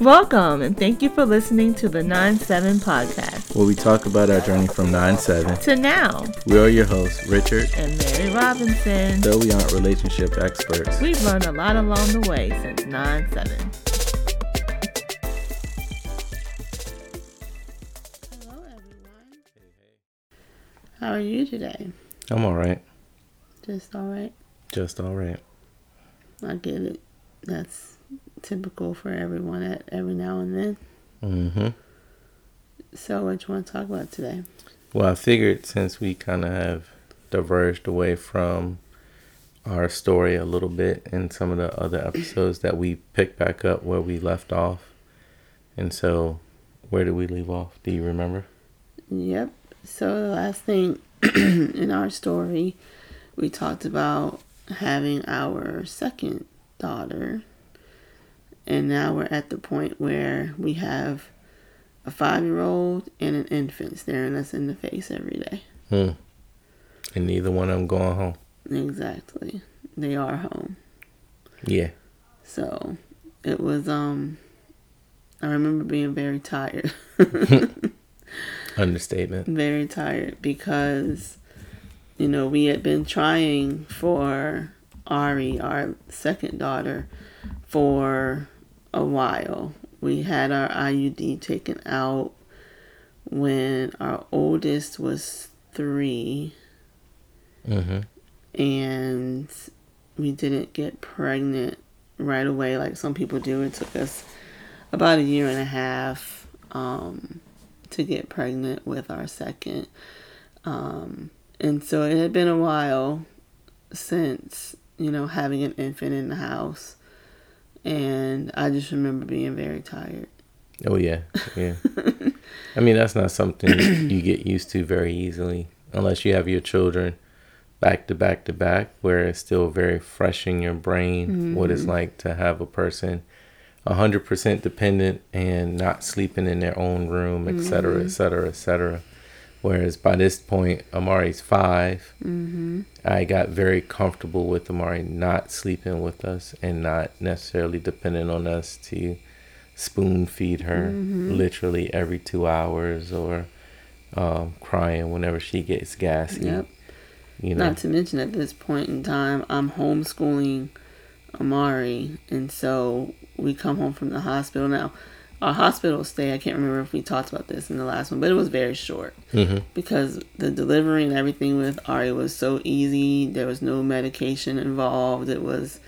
Welcome and thank you for listening to the 9 7 podcast. Where we talk about our journey from 9 7 to now. We are your hosts, Richard and Mary Robinson. Though we aren't relationship experts, we've learned a lot along the way since 9 7. Hello, everyone. How are you today? I'm all right. Just all right. Just all right. I get it. That's typical for everyone at every now and then. Mm-hmm. So, what you want to talk about today? Well, I figured since we kind of have diverged away from our story a little bit in some of the other episodes that we pick back up where we left off. And so, where did we leave off? Do you remember? Yep. So, the last thing in our story, we talked about having our second daughter and now we're at the point where we have a five year old and an infant staring us in the face every day. Hmm. And neither one of them going home. Exactly. They are home. Yeah. So it was um I remember being very tired. Understatement. Very tired because you know, we had been trying for Ari, our second daughter, for a while. We had our IUD taken out when our oldest was 3 mm-hmm. And we didn't get pregnant right away like some people do. It took us about a year and a half um, to get pregnant with our second. Um, and so it had been a while since, you know, having an infant in the house and I just remember being very tired. Oh yeah, yeah. I mean, that's not something you get used to very easily unless you have your children back to back to back, where it's still very fresh in your brain mm-hmm. what it's mm-hmm. like to have a person 100% dependent and not sleeping in their own room, et cetera, et cetera, et cetera. Whereas by this point, Amari's 5 mm-hmm. I got very comfortable with Amari not sleeping with us and not necessarily depending on us to spoon feed her mm-hmm. literally every two hours or um, crying whenever she gets gassy. Yep. You know? Not to mention at this point in time, I'm homeschooling Amari, and so we come home from the hospital now our hospital stay, I can't remember if we talked about this in the last one, but it was very short mm-hmm. because the delivery and everything with Ari was so easy. There was no medication involved. It was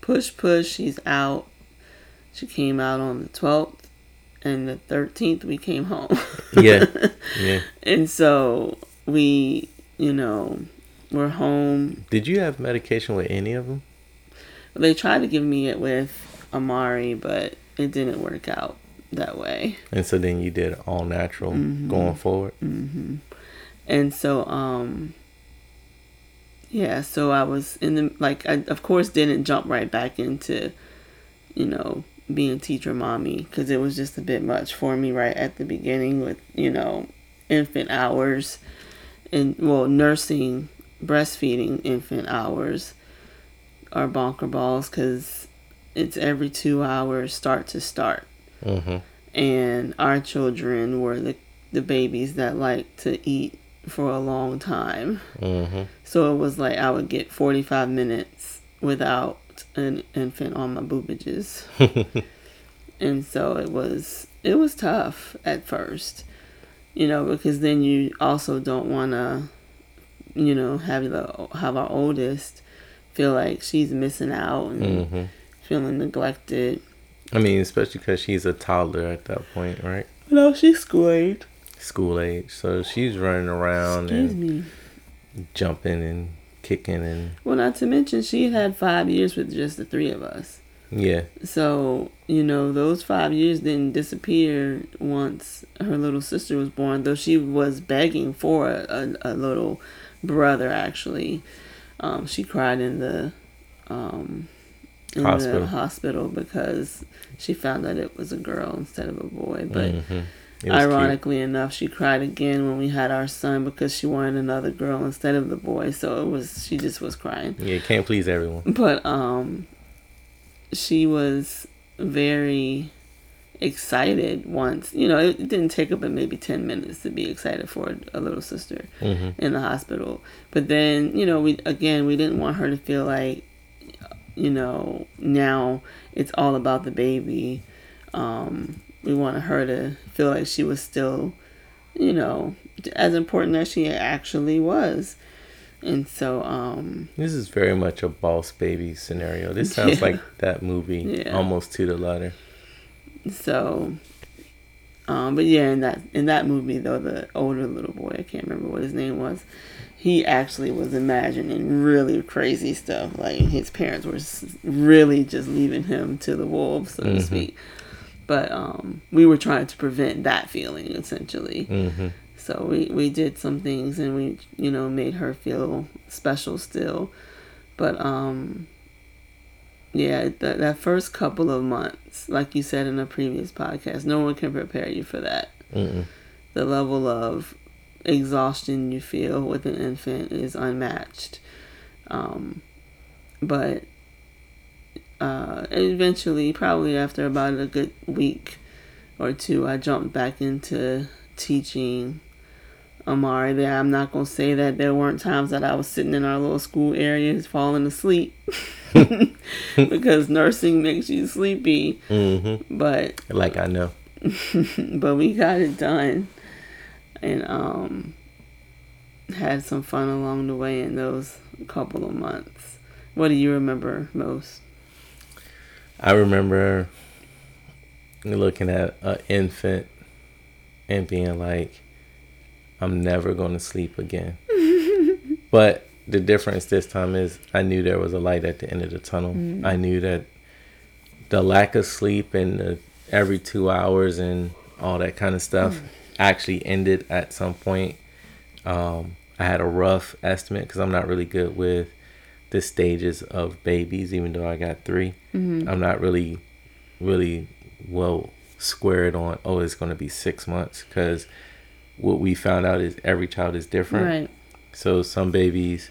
push, push. She's out. She came out on the 12th, and the 13th we came home. yeah. Yeah. And so we, you know, we're home. Did you have medication with any of them? They tried to give me it with Amari, but it didn't work out that way. And so then you did all natural mm-hmm. going forward. Mm-hmm. And so, um, yeah, so I was in the like, I of course didn't jump right back into, you know, being teacher mommy because it was just a bit much for me right at the beginning with you know infant hours and well nursing breastfeeding infant hours are bonker balls because it's every two hours start to start Mm-hmm. And our children were the, the babies that like to eat for a long time. Mm-hmm. So it was like I would get 45 minutes without an infant on my boobages. and so it was it was tough at first. You know, because then you also don't want to you know, have the have our oldest feel like she's missing out and mm-hmm. feeling neglected. I mean, especially because she's a toddler at that point, right? No, she's school age. School age, so she's running around Excuse and me. jumping and kicking and. Well, not to mention she had five years with just the three of us. Yeah. So you know those five years didn't disappear once her little sister was born. Though she was begging for a, a, a little brother, actually, um, she cried in the um, in hospital. the hospital because she found that it was a girl instead of a boy. But mm-hmm. ironically cute. enough, she cried again when we had our son because she wanted another girl instead of the boy. So it was she just was crying. Yeah, can't please everyone. But um, she was very excited once. You know, it, didn't take up but maybe 10 minutes to be excited for a, little sister hmm in the hospital. But then, you know, we again, we didn't want her to feel like, you know, now it's all about the baby. Um, we wanted her to feel like she was still, you know, as important as she actually was. And so, um, This is very much a boss baby scenario. This sounds Yeah. like that movie Yeah. almost to the letter. so, um, but yeah, in that in that movie though, the older little boy, I can't remember what his name was. He actually was imagining really crazy stuff. Like his parents were really just leaving him to the wolves, so to Mhm. speak. But um, we were trying to prevent that feeling essentially. hmm So we, we did some things and we, you know, made her feel special still. But, um, yeah, that, that first couple of months, like you said in a previous podcast, no one can prepare you for that. Mm-mm. The level of exhaustion you feel with an infant is unmatched. Um, but uh, eventually, probably after about a good week or two, I jumped back into teaching Amari there. I'm not gonna say that there weren't times that I was sitting in our little school areas falling asleep because nursing makes you sleepy. hmm But Like I know. but we got it done and um had some fun along the way in those couple of months. What do you remember most? I remember looking at an infant and being like, I'm never going to sleep again. but the difference this time is I knew there was a light at the end of the tunnel. I knew that the lack of sleep and the every two hours and all that kind of stuff actually ended at some point. Um, I had a rough estimate because I'm not really good with the stages of babies, even though I got 3 i I'm not really, really well squared on, oh, it's going to be six months because what we found out is every child is different. Right. So some babies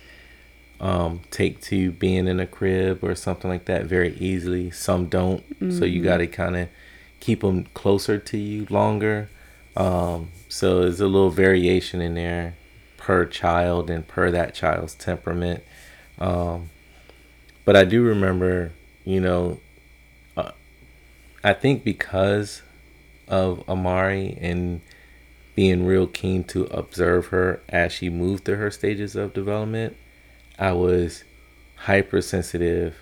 um, take to being in a crib or something like that very easily. Some don't. So you got to kind of keep them closer to you longer. Um, so there's a little variation in there per child and per that child's temperament. Um, but I do remember, you know, uh, I think because of Amari and being real keen to observe her as she moved through her stages of development, I was hypersensitive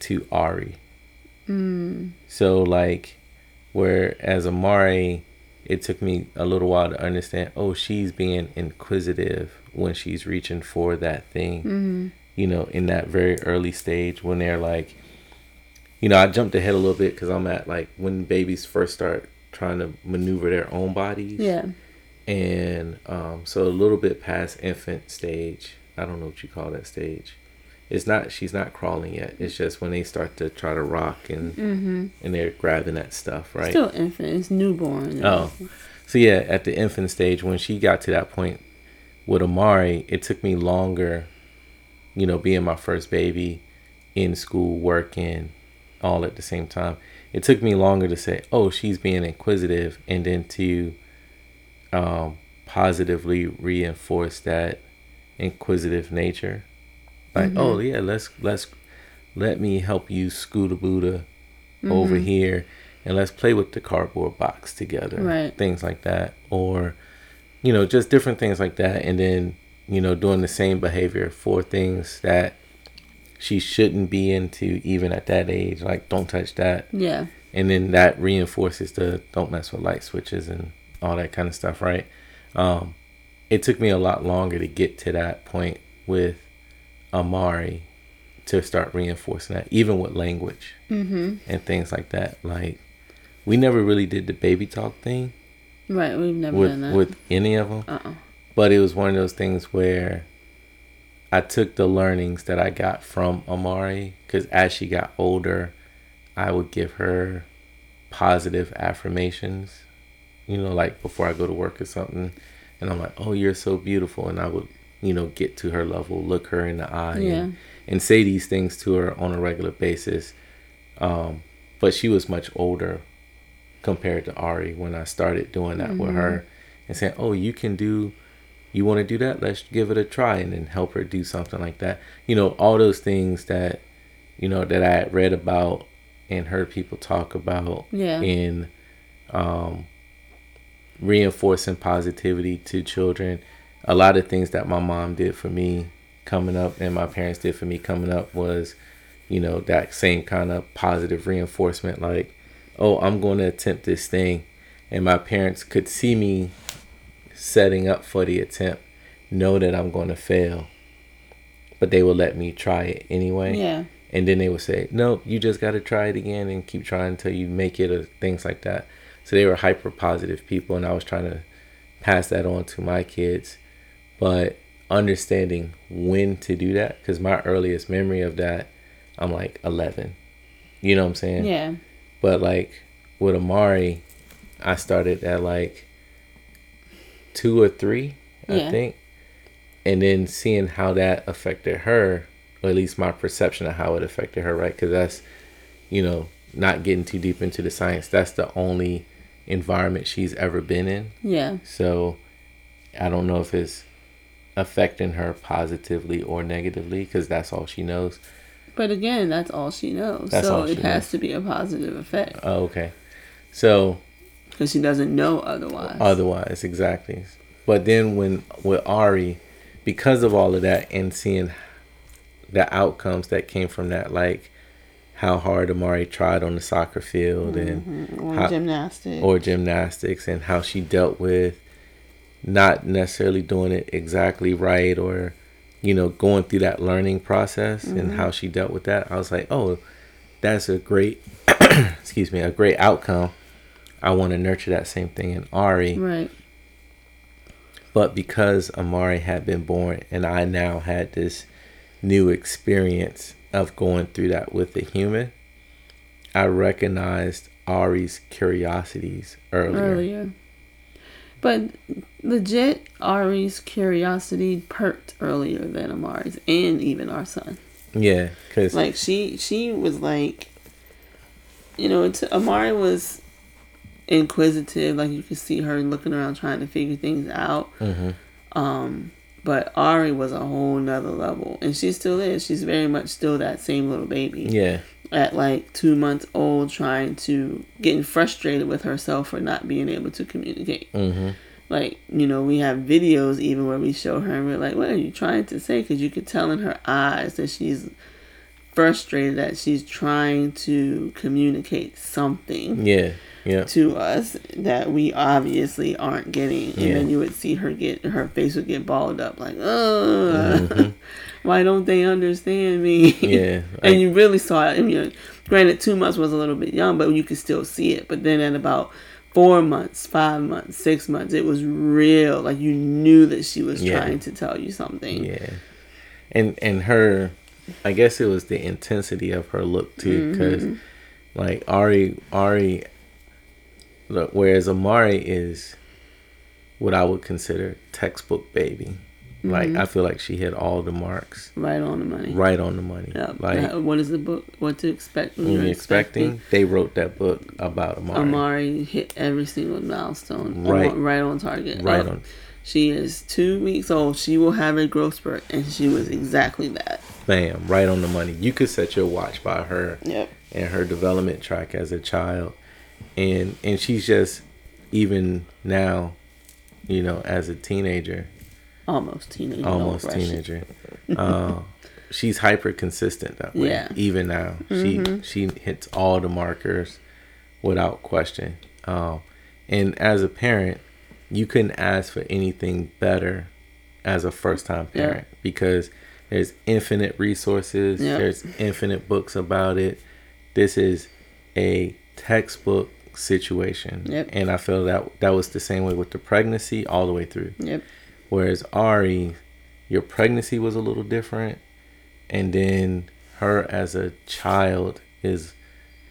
to Ari. So like, whereas Amari, it took me a little while to understand. Oh, she's being inquisitive when she's reaching for that thing. You know, in that very early stage when they're like, you know, I jumped ahead a little bit because I'm at like when babies first start trying to maneuver their own bodies Yeah. and um, so a little bit past infant stage. I don't know what you call that stage. It's not. She's not crawling yet. It's just when they start to try to rock and and they're grabbing that stuff, right? Still infant. It's newborn. Oh, so yeah, at the infant stage, when she got to that point with Amari, it took me longer, you know, being my first baby, in school, working, all at the same time. It took me longer to say, oh, she's being inquisitive, and then to um, positively reinforce that inquisitive nature. Like, oh yeah, let's let's let me help you scoot a Buddha over here and let's play with the cardboard box together. Right. Things like that. Or, you know, just different things like that. And then, you know, doing the same behavior for things that she shouldn't be into even at that age. Like, don't touch that. Yeah. And then that reinforces the don't mess with light switches and all that kind of stuff, right? Um, it took me a lot longer to get to that point with Amari to start reinforcing that, even with language Mm-hmm. and things like that. Like, we never really did the baby talk thing Right. We've never with done that. with any of them, uh-uh. but it was one of those things where I took the learnings that I got from Amari because as she got older, I would give her positive affirmations, you know, like before I go to work or something, and I'm like, "Oh, you're so beautiful," and I would, you know, get to her level, look her in the eye, Yeah. and, and say these things to her on a regular basis. Um, but she was much older compared to Ari when I started doing that with her and saying, "Oh, you can do you want to do that? Let's give it a try and then help her do something like that." You know, all those things that you know that I had read about and heard people talk about Yeah. in um reinforcing positivity to children. A lot of things that my mom did for me coming up and my parents did for me coming up was, you know, that same kind of positive reinforcement like, oh, I'm going to attempt this thing. And my parents could see me setting up for the attempt, know that I'm going to fail, but they will let me try it anyway. Yeah. And then they would say, no, you just got to try it again and keep trying until you make it or things like that. So they were hyper positive people, and I was trying to pass that on to my kids. But understanding when to do that, because my earliest memory of that, I'm like 11. You know what I'm saying? Yeah. But like with Amari, I started at like two or three, I Yeah. think. And then seeing how that affected her, or at least my perception of how it affected her, right? Because that's, you know, not getting too deep into the science, that's the only environment she's ever been in. Yeah. So I don't know if it's affecting her positively or negatively because that's all she knows. But again, that's all she knows. That's so she it has to be a positive effect Oh, okay. So because she doesn't know otherwise. otherwise exactly but then when with ari because of all of that and seeing the outcomes that came from that like how hard amari tried on the soccer field and mm-hmm. or how- gymnastics. or gymnastics and how she dealt with not necessarily doing it exactly right or you know going through that learning process and mm-hmm. how she dealt with that i was like oh that's a great excuse me a great outcome i want to nurture that same thing in ari right. but because Amari had been born and I now had this new experience of going through that with a human, I recognized Ari's curiosities earlier. Earlier. But legit, Ari's curiosity perked earlier than Amari's, and even our son. Yeah, because Like she, she was like, you know, it's, Amari was inquisitive. Like you could see her looking around trying to figure things out. Mhm. Um, but Ari was a whole nother level, and she still is. She's very much still that same little baby yeah, at like two months old, trying to getting frustrated with herself for not being able to communicate. hmm Like you know, we have videos even where we show her and we're like, "What are you trying to say?" Because you could tell in her eyes that she's frustrated that she's trying to communicate something yeah, yeah, to us that we obviously aren't getting. And Yeah. then you would see her get her face would get balled up like, oh, why don't they understand me? Mm-hmm. yeah. and Like, you really saw it. I mean, granted, two months was a little bit young, but you could still see it. But then at about four months, five months, six months, it was real. Like you knew that she was Yeah. trying to tell you something. yeah, and and her, I guess it was the intensity of her look too, because like Ari, Ari, look, whereas Amari is what I would consider textbook baby. Like I feel like she hit all the marks Right on the money. right on the money. Yeah. Like what is the book? What to expect when when you're you're expecting, they wrote that book about Amari. Amari hit every single milestone. Right. On, right on target. Right Uh, on. She is two weeks old. She will have a growth spurt, and she was exactly that. Bam, right on the money. You could set your watch by her Yep. and her development track as a child. And and she's just even now, you know, as a teenager, Almost teenager. almost teenager. uh, she's hyper consistent that way. Yeah. Mm-hmm. Even now, she she hits all the markers without question. Um, and as a parent, you couldn't ask for anything better as a first time Yeah. parent because there's infinite resources. Yeah. There's infinite books about it. This is a textbook situation. Yep. And I feel that that was the same way with the pregnancy all the way through. Yep. Whereas Ari, your pregnancy was a little different, and then her as a child is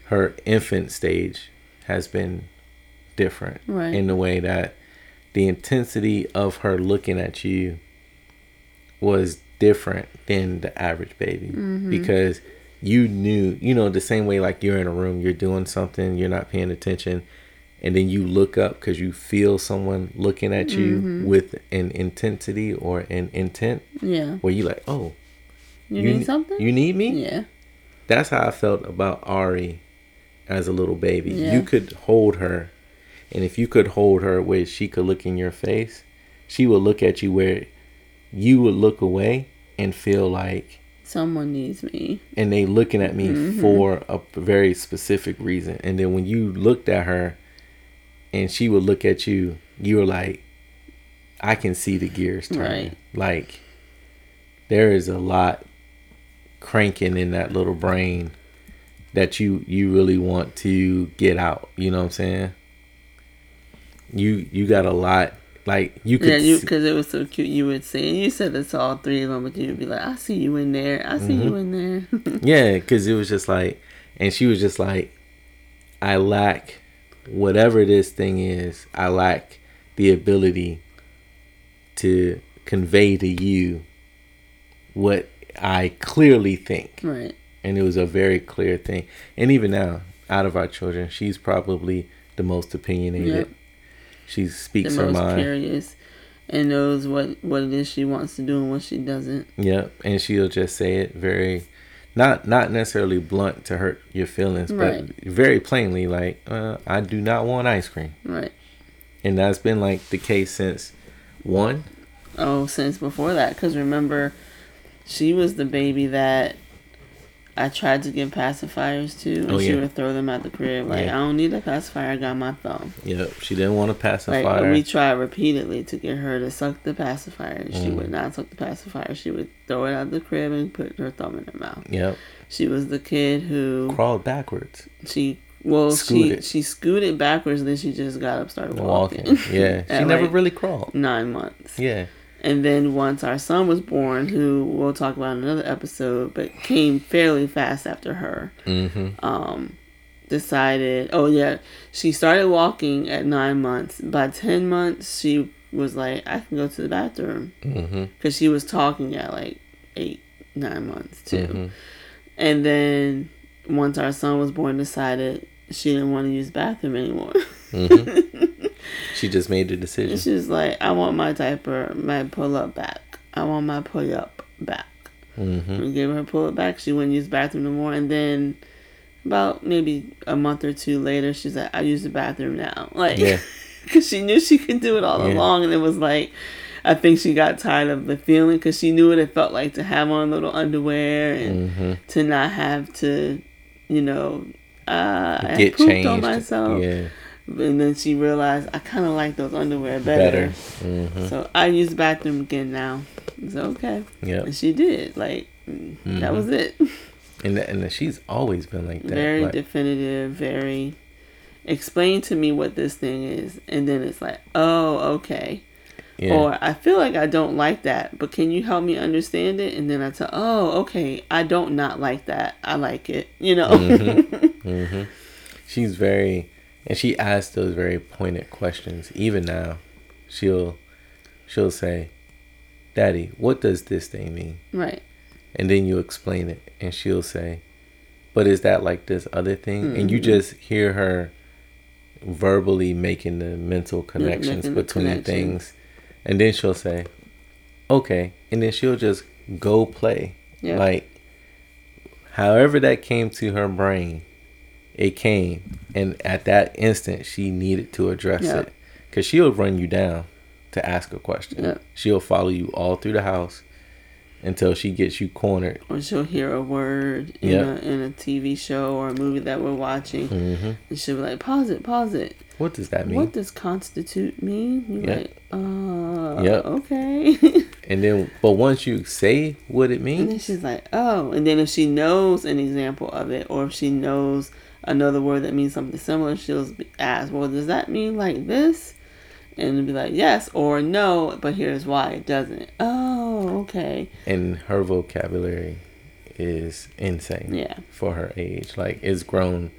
her infant stage has been different Right. in the way that the intensity of her looking at you was different than the average baby mm-hmm. because you knew you know the same way like you're in a room you're doing something you're not paying attention and then you look up because you feel someone looking at you Mm-hmm. with an intensity or an intent Yeah. where you like, oh, You, need something? You need me? yeah. That's how I felt about Ari as a little baby. Yeah. You could hold her, and if you could hold her where she could look in your face, she would look at you where you would look away and feel like, Someone needs me. and they looking at me Mm-hmm. for a very specific reason. And then when you looked at her, and she would look at you, you were like, I can see the gears turning. Right. Like there is a lot cranking in that little brain that you you really want to get out. You know what I'm saying? You you got a lot like you could Yeah, you because it was so cute. You would say, and you said it's all three of them, but you'd be like, "I see you in there. I see you mm-hmm. in there." Yeah, because it was just like, and she was just like, I lack whatever this thing is. I lack the ability to convey to you what I clearly think. right. And it was a very clear thing. And even now, out of our children, she's probably the most opinionated. Yep. She The speaks her most mind. curious and knows what what it is she wants to do and what she doesn't. Yep, and she'll just say it very, not not necessarily blunt to hurt your feelings, Right. but very plainly, like uh, I do not want ice cream, Right. and that's been like the case since one. Oh, since before that, because remember, she was the baby that I tried to give pacifiers to, and Oh, she would throw them at the crib. Like, Yeah. I don't need a pacifier. I got my thumb. Yep, she didn't want a Like, pacifier. and we tried repeatedly to get her to suck the pacifier. She Mm. would not suck the pacifier. She would throw it out the crib and put her thumb in her mouth. yep, She was the kid who crawled backwards, she well Scooted. she she scooted backwards. Then she just got up, started walking. walking. Yeah, she never like, really crawled. nine months. Yeah, And then once our son was born, who we'll talk about in another episode, but came fairly fast after her, mm-hmm. um, decided, oh yeah, she started walking at nine months. By 10 months, she was like, I can go to the bathroom. Mm-hmm. Because she was talking at like eight, nine months too. Mhm. And then once our son was born, decided she didn't want to use the bathroom anymore. Mm-hmm. She just made the decision. She was like, I want my diaper, my pull up back. I want my pull up back. Mm-hmm. We gave her pull it back. She wouldn't use the bathroom no more. And then about maybe a month or two later, she's like, I use the bathroom now. Like, Yeah. because she knew she could do it all Yeah. along. And it was like, I think she got tired of the feeling because she knew what it felt like to have on a little underwear and Mm-hmm. to not have to, you know, uh, I Get pooped changed. on myself. Yeah, And then she realized I kind of like those underwear better. better. Mm-hmm. So I use the bathroom again now. It's okay. Yep. And she did. Like, mm, that Mhm. was it. And th- and she's always been like that. very like, definitive, very. Explain to me what this thing is. And then it's like, oh, okay. yeah. Or I feel like I don't like that, but can you help me understand it? And then I tell, oh, okay, I don't not like that. I like it. You know? hmm She's very, and she asks those very pointed questions. Even now, she'll, she'll say, "Daddy, what does this thing mean?" right. And then you explain it, and she'll say, "But is that like this other thing?" And you Mhm. just hear her verbally making the mental connections making the between connections. things, and then she'll say, "Okay," and then she'll just go play. Yeah. Like, however that came to her brain, it came, and at that instant, she needed to address Yeah. it, because she'll run you down to ask a question. Yeah. She'll follow you all through the house until she gets you cornered. Or she'll hear a word in, Yeah. a, in a TV show or a movie that we're watching. hmm And she'll be like, pause it, pause it. What does that mean? What does constitute mean? You're Yeah. like, uh, Yep. okay. And then, but once you say what it means, and then means, she's like, oh. And then if she knows an example of it, or if she knows another word that means something similar, she'll ask, well, does that mean like this? And it'll be like, yes or no, but here's why it doesn't. Oh, okay. and her vocabulary is insane Yeah. for her age. Like it's grown,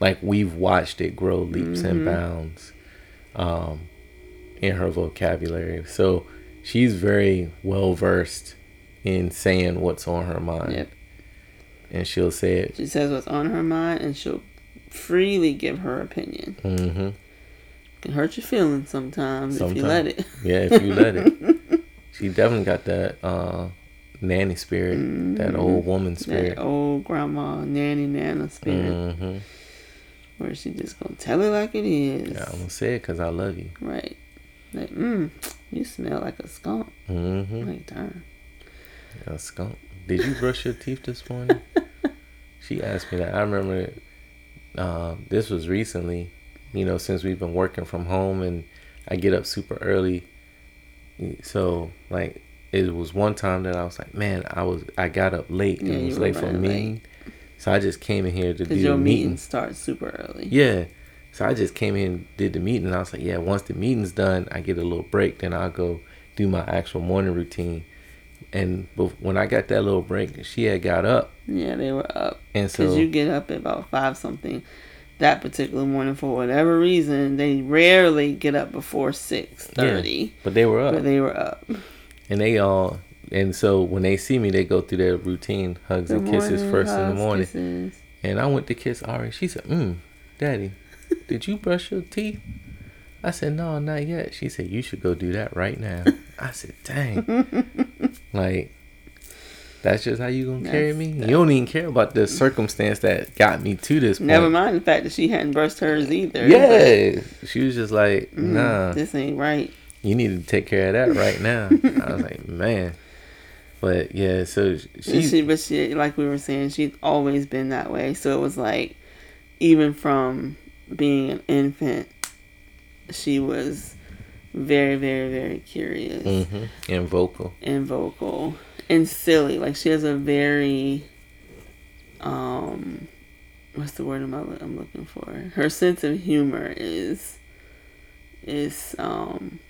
like we've watched it grow leaps and Mhm. bounds, um, in her vocabulary. So she's very well versed in saying what's on her mind, Yep. and she'll say it. She says what's on her mind, and she'll freely give her opinion. hmm can hurt your feelings sometimes, if you let it. Yeah, if you let it. She definitely got that uh, nanny spirit, mm-hmm. that old woman spirit, that old grandma nanny nana spirit, mm-hmm. where she just gonna tell it like it is. Yeah, I'm gonna say it because I love you. Right. Like, mm, you smell like a skunk. Mm-hmm. Like, darn. A skunk. Did you brush your teeth this morning? she asked me that. I remember uh, this was recently, you know, since we've been working from home and I get up super early. So, like, it was one time that I was like, man, I was I got up late and yeah, it was late for a meeting. Late. So I just came in here to do your the meeting. meeting. starts super early. Yeah. So I just came in, did the meeting, and I was like, yeah, once the meeting's done, I get a little break, then I'll go do my actual morning routine. And when I got that little break, she had got up. Yeah, they were up. And so, because you get up at about five something that particular morning for whatever reason, they rarely get up before six thirty. Yeah, but they were up. But they were up. And they all and so when they see me, they go through their routine hugs Good and kisses morning, first hugs, in the morning. Kisses. And I went to kiss Ari. She said, "Mm, Daddy, did you brush your teeth?" I said, "No, not yet." She said, "You should go do that right now." I said, "Dang, like." That's just how you gonna that's, carry me. You don't even care about the circumstance that got me to this point. Never mind the fact that she hadn't brushed hers either. Yeah, she was just like, mm, "Nah, this ain't right." You need to take care of that right now. I was like, "Man." But yeah, so she, she, but she, like we were saying, she's always been that way. So it was like, even from being an infant, she was very, very, very curious mm-hmm. and vocal, and vocal, and silly. Like she has a very, um, what's the word I'm, I'm looking for? Her sense of humor is, is um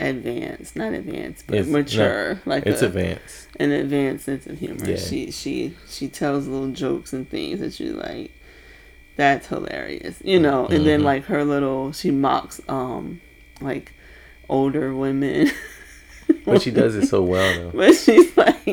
advanced, not advanced, but it's, mature. No, like it's a, advanced, an advanced sense of humor. Yeah. She she she tells little jokes and things that you like. That's hilarious, you know. And mm-hmm. then like her little, she mocks um like older women. but she does it so well though. But she's like,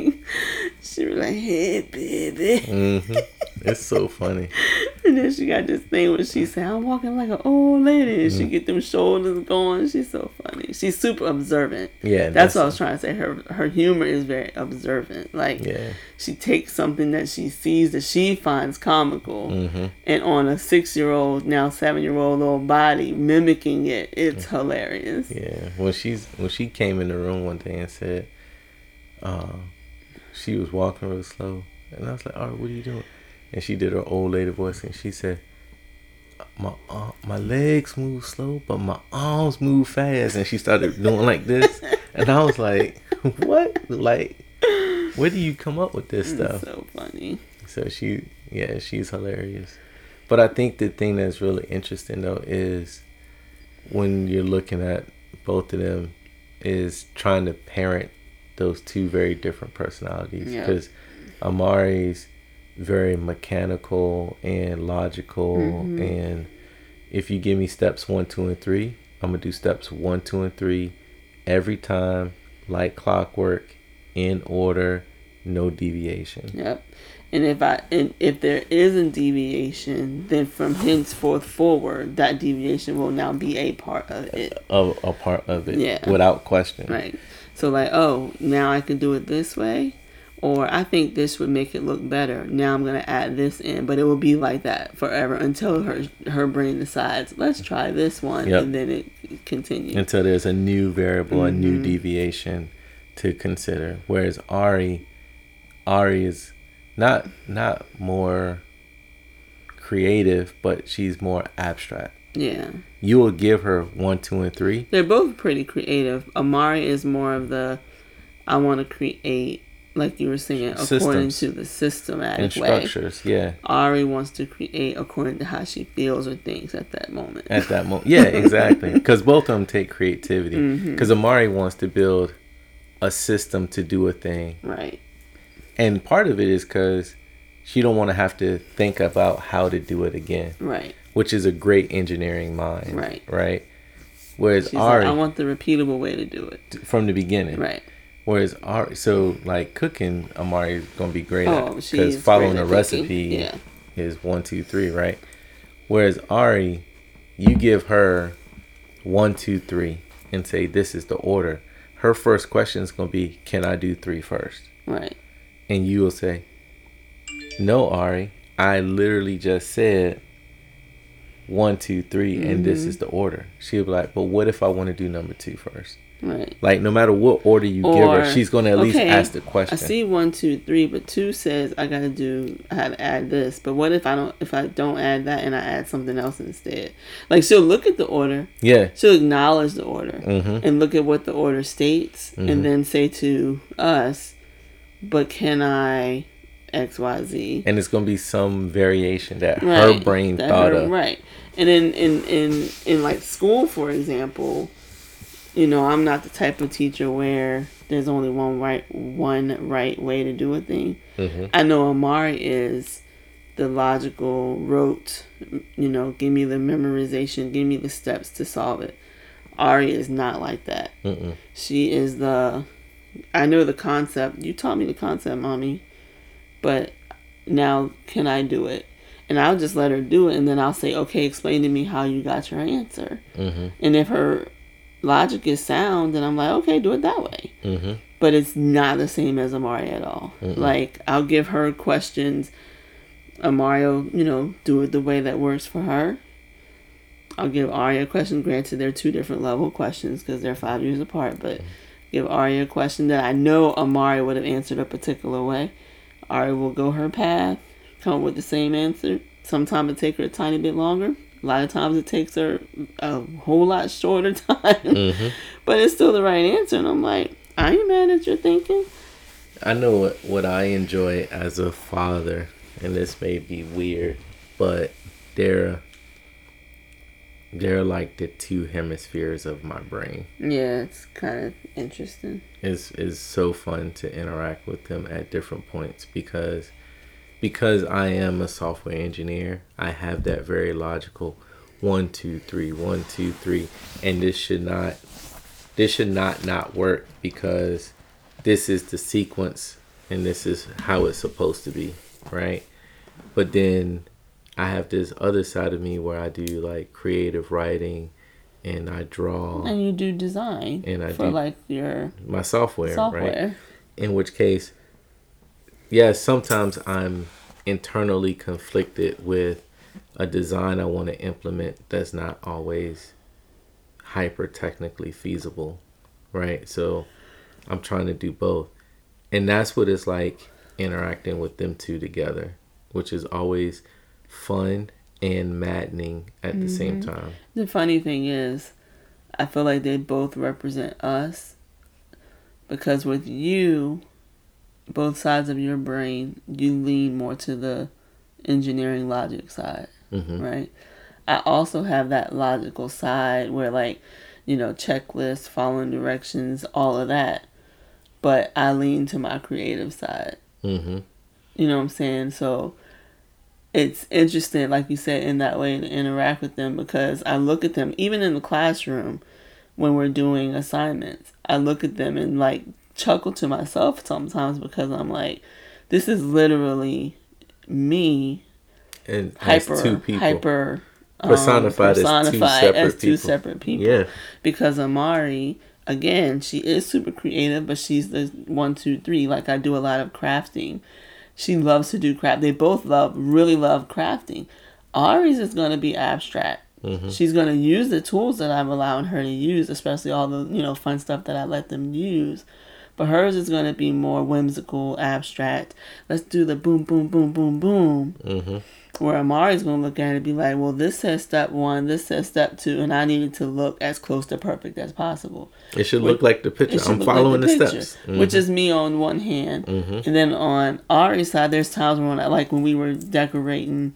she was like, "Hey, baby." Mm-hmm. It's so funny. and then she got this thing where she said, "I'm walking like an old lady," and mm-hmm. she get them shoulders going. She's so funny. She's super observant. Yeah, that's, that's what I was trying to say. Her her humor is very observant. Like, yeah. she takes something that she sees that she finds comical, mm-hmm. and on a six year old now seven year old little body mimicking it. It's hilarious. Yeah, when she's when she came in the room one day and said, uh, she was walking real slow, and I was like, "All right, what are you doing?" And she did her old lady voice and she said my uh, my legs move slow but my arms move fast. And she started doing like this. And i was like what? Like where do you come up with this stuff? so funny. So she yeah she's hilarious. But i think the thing that's really interesting though is when you're looking at both of them is trying to parent those two very different personalities. Because yep. amari's very mechanical and logical. Mm-hmm. and if you give me steps one two and three i'm gonna do steps one two and three every time like clockwork in order no deviation. Yep. And if i and if there is a deviation then from henceforth forward that deviation will now be a part of it. A, a part of it yeah. without question. Right. So like oh now i can do it this way or I think this would make it look better. Now I'm gonna add this in, but it will be like that forever until her her brain decides let's try this one, yep. and then it continues until there's a new variable, mm-hmm. a new mm-hmm. deviation to consider. Whereas Ari, Ari is not not more creative, but she's more abstract. Yeah. You will give her one, two, and three. They're both pretty creative. Amari is more of the I want to create like you were saying, Systems. according to the systematic and structures. Way. Yeah. Ari wants to create according to how she feels or thinks at that moment. At that moment, yeah, exactly. Because both of them take creativity. Because mm-hmm. Amari wants to build a system to do a thing. Right. And part of it is because she don't want to have to think about how to do it again. Right. Which is a great engineering mind. Right. Right. Whereas She's Ari, like, I want the repeatable way to do it from the beginning. Right. Whereas Ari, so like cooking, Amari is gonna be great oh, at because following a recipe yeah. is one, two, three, right? Whereas Ari, you give her one, two, three, and say this is the order. Her first question is gonna be, "Can I do three first? Right. And you will say, "No, Ari. I literally just said one, two, three, and this mm-hmm. is the order." She'll be like, "But what if I want to do number two first? Right. Like no matter what order you give her, she's gonna at least ask the question. I see one, two, three, but two says I gotta do I had to add this. But what if I don't if I don't add that and I add something else instead? Like she'll look at the order, Yeah. she'll acknowledge the order Mhm. and look at what the order states Mhm. and then say to us, But can I X, Y, Z? And it's gonna be some variation that Right, her brain that thought her- of. Right. And in, in in in like school, for example, you know, I'm not the type of teacher where there's only one right one right way to do a thing. hmm I know Amari is the logical rote, you know, give me the memorization, give me the steps to solve it. Ari is not like that. Mm-mm. She is the I know the concept. You taught me the concept, mommy. But now can I do it? And I'll just let her do it and then I'll say, "Okay, explain to me how you got your answer." hmm And if her logic is sound, and I'm like, "Okay, do it that way." hmm but it's not the same as Amari at all. Like I'll give her questions. Amario, you know, do it the way that works for her. I'll give Arya a question. Granted, they're two different level questions because they're five years apart. But give Arya a question that I know Amari would have answered a particular way. Arya will go her path, come up with the same answer. Sometimes it take her a tiny bit longer. A lot of times it takes her a whole lot shorter time. hmm But it's still the right answer. And I'm like, I ain't mad at your thinking. I know what, what I enjoy as a father, and this may be weird, but they're they're like the two hemispheres of my brain. Yeah, it's kind of interesting. It's is so fun to interact with them at different points because because I am a software engineer, I have that very logical one, two, three, one, two, three, and this should not this should not not work because this is the sequence and this is how it's supposed to be, right? But then I have this other side of me where I do like creative writing and I draw And you do design And I for do- like your my software, right? in which case yes sometimes i'm internally conflicted with a design i want to implement that's not always hyper technically feasible right? So i'm trying to do both. And that's what it's like interacting with them two together which is always fun and maddening at the same mm-hmm. time. The funny thing is, I feel like they both represent us because with you, both sides of your brain, you lean more to the engineering logic side, hmm right? I also have that logical side where, like, you know, checklists, following directions, all of that. But I lean to my creative side. hmm You know what I'm saying? So it's interesting, like you said, in that way to interact with them because I look at them, even in the classroom when we're doing assignments, I look at them and like chuckle to myself sometimes because I'm like, this is literally me and hyper, two people hyper um, Personified as two personified separate as two people. separate people yeah because Amari, again, she is super creative, but she's the one, two, three. Like I do a lot of crafting. She loves to do craft. They both love, really love crafting. Ari's is going to be abstract. Mhm. She's going to use the tools that I'm allowing her to use, especially all the you know fun stuff that I let them use. But hers is going to be more whimsical, abstract. Let's do the boom, boom, boom, boom, boom hmm where Amari's gonna look at it and be like, well, this says step one, this says step two, and I needed to look as close to perfect as possible. It should look like the picture. I'm look like following the, picture, steps. which Mhm. is me on one hand, Mhm. and then on Ari's side, there's times when I like when we were decorating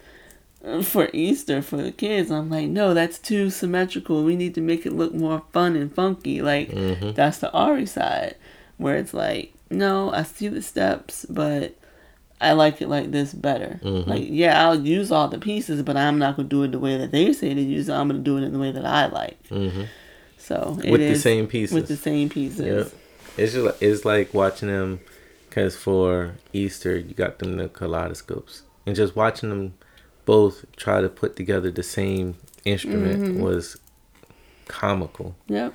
for Easter for the kids. I'm like, no, that's too symmetrical. We need to make it look more fun and funky. Like Mhm. that's the Ari side, where it's like, no, I see the steps, but I like it like this better. Mhm. Like, yeah, I'll use all the pieces, but I'm not gonna do it the way that they say to use it. I'm gonna do it in the way that I like. Mhm. So it with the same pieces. with the same pieces. Yep. It's just like, it's like watching them, cause for Easter you got them the kaleidoscopes, and just watching them both try to put together the same instrument was comical. Yep.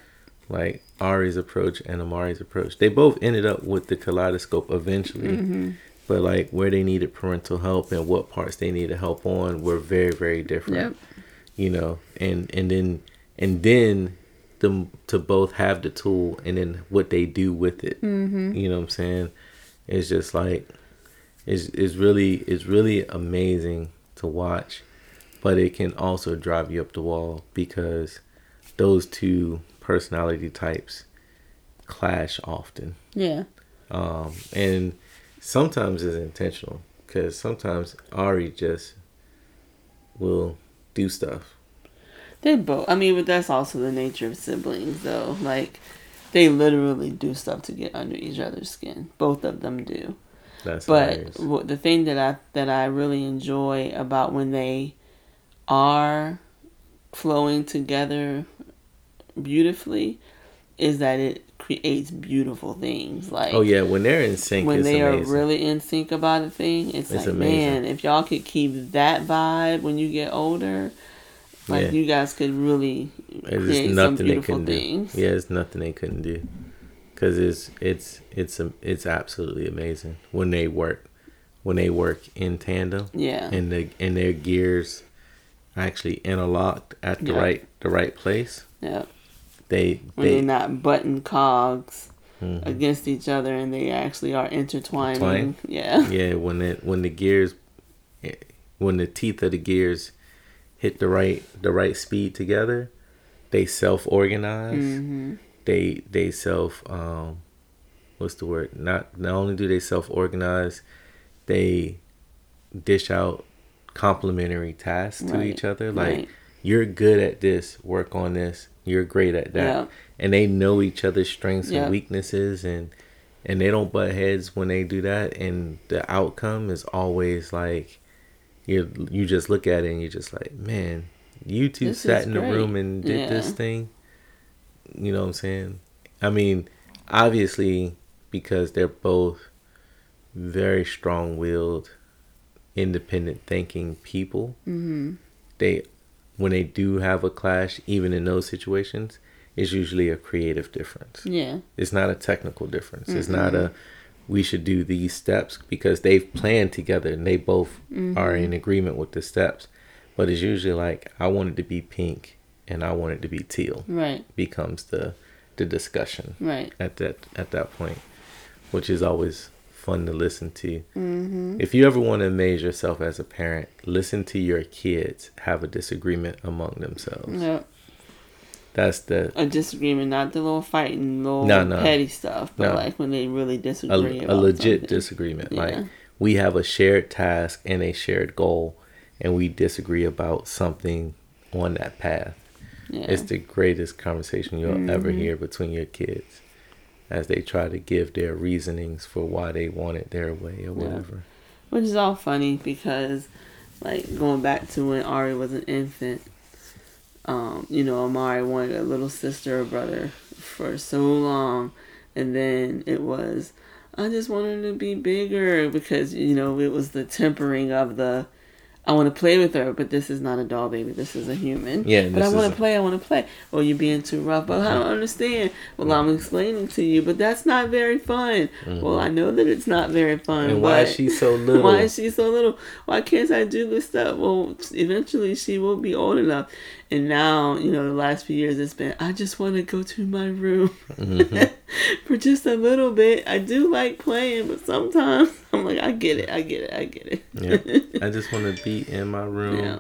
Like Ari's approach and Amari's approach. They both ended up with the kaleidoscope eventually. But like where they needed parental help and what parts they needed help on were very, very different. Yep. You know, and and then and then them to both have the tool and then what they do with it. Mm-hmm. You know what I'm saying? It's just like it's it's really it's really amazing to watch, but it can also drive you up the wall because those two personality types clash often Yeah. um, and sometimes it's intentional because sometimes Ari just will do stuff. They both. I mean, but that's also the nature of siblings, though. Like, they literally do stuff to get under each other's skin. Both of them do. That's But hilarious. the thing that I that I really enjoy about when they are flowing together beautifully is that it creates beautiful things. Like Oh yeah, when they're in sync, when they amazing. are really in sync about a thing, it's, It's like amazing. man, if y'all could keep that vibe when you get older, like Yeah. you guys could really There's create some nothing they beautiful couldn't things. do. Yeah, it's nothing they couldn't do. Cause it's it's it's a, it's absolutely amazing when they work when they work in tandem Yeah. and the and their gears actually interlocked at the Yeah. right the right place. yeah. They When they they're not button cogs Mhm. against each other and they actually are intertwining. Twine. Yeah. yeah when it when the gears when the teeth of the gears hit the right the right speed together they self organize hmm they they self um what's the word not not only do they self organize they dish out complementary tasks to each other like right. you're good at this work on this you're great at that. Yeah. and they know each other's strengths Yeah. and weaknesses and and they don't butt heads when they do that. And the outcome is always like you you just look at it and you're just like man you two This sat in the room and did this thing. You know what i'm saying? I mean obviously because they're both very strong-willed independent thinking people hmm they when they do have a clash even in those situations it's usually a creative difference Yeah. it's not a technical difference it's not a we should do these steps because they've planned together and they both are in mm-hmm. agreement with the steps but it's usually like i want it to be pink and i want it to be teal Right. becomes the the discussion Right. at that at that point which is always fun to listen to hmm if you ever want to amaze yourself as a parent, listen to your kids have a disagreement among themselves. Yep. That's the A disagreement, not the little fighting, little No, no. petty stuff, but No. like when they really disagree. a about legit something. disagreement. Yeah. Like we have a shared task and a shared goal, and we disagree about something on that path. Yeah. It's the greatest conversation you'll ever hear between your kids as they try to give their reasonings for why they want it their way or whatever. Which is all funny because, like, going back to when Ari was an infant, um, you know, Amari wanted a little sister or brother for so long. And then it was, I just wanted to be bigger because, you know, it was the tempering of the, I want to play with her, but this is not a doll baby. This is a human. Yeah, But I want to play. I want to play. Or you're being too rough. But I don't understand. Well, I'm explaining to you, but that's not very fun. Well, I know that it's not very fun. Mm-hmm. And why is she so little? why is she so little? Why can't I do this stuff? Well, eventually she will be old enough. And now, you know, the last few years it's been, I just want to go to my room Mm-hmm. for just a little bit. I do like playing, but sometimes I'm like, I get it, I get it, I get it. Yeah. I just want to be in my room Yeah.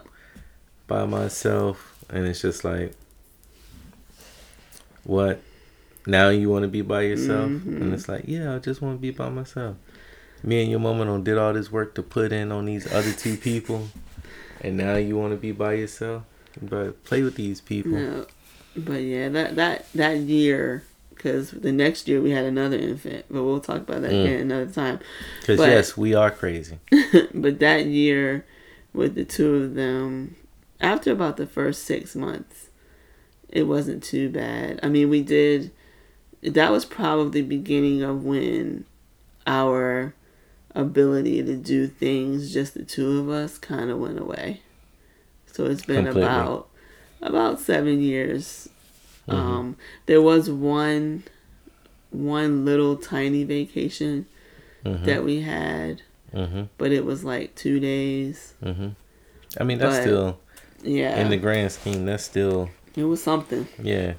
by myself, and it's just like, what? Now you want to be by yourself, Mm-hmm. and it's like, yeah, I just want to be by myself. Me and your mama don't did all this work to put in on these other two people, and now you want to be by yourself. But play with these people. No. But yeah, that that that year, because the next year we had another infant, but we'll talk about that Mm. again another time. Because yes, we are crazy. but that year with the two of them after about the first six months it wasn't too bad i mean we did that was probably the beginning of when our ability to do things just the two of us kind of went away so it's been Completely. about about seven years. Mm-hmm. Um, there was one, one little tiny vacation Mhm. that we had, Mm-hmm. but it was like two days. Mm-hmm. I mean, that's But- still Yeah, in the grand scheme. That's still it was something. yeah.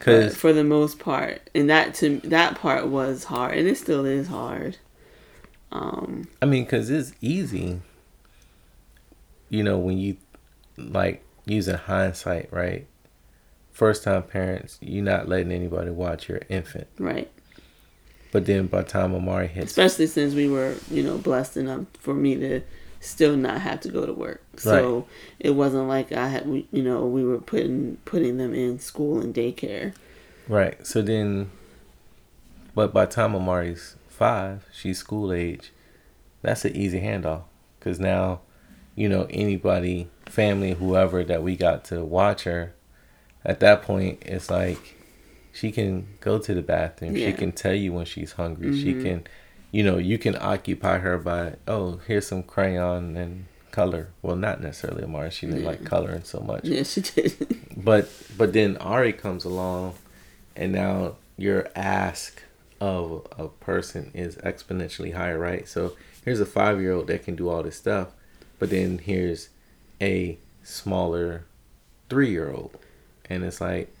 But Cause for the most part, and that to that part was hard, and it still is hard. Um, I mean, cause it's easy. You know, when you like using hindsight, right? First time parents, you're not letting anybody watch your infant. right. But then by the time Amari hits, especially since we were you know blessed enough for me to still not have to go to work so it wasn't like i had we you know we were putting putting them in school and daycare right? So then, but by the time Amari's five, she's school age. That's an easy handoff, cause now, you know, anybody, family, whoever that we got to watch her, at that point, it's like she can go to the bathroom. She can tell you when she's hungry. She mm-hmm. can, you know, you can occupy her by, oh, here's some crayon and color. Well, not necessarily Amari. She didn't Yeah. like coloring so much. yeah she did But but then Ari comes along, and now your ask of a person is exponentially higher, right? So here's a five year old that can do all this stuff, but then here's a smaller three year old, and it's like,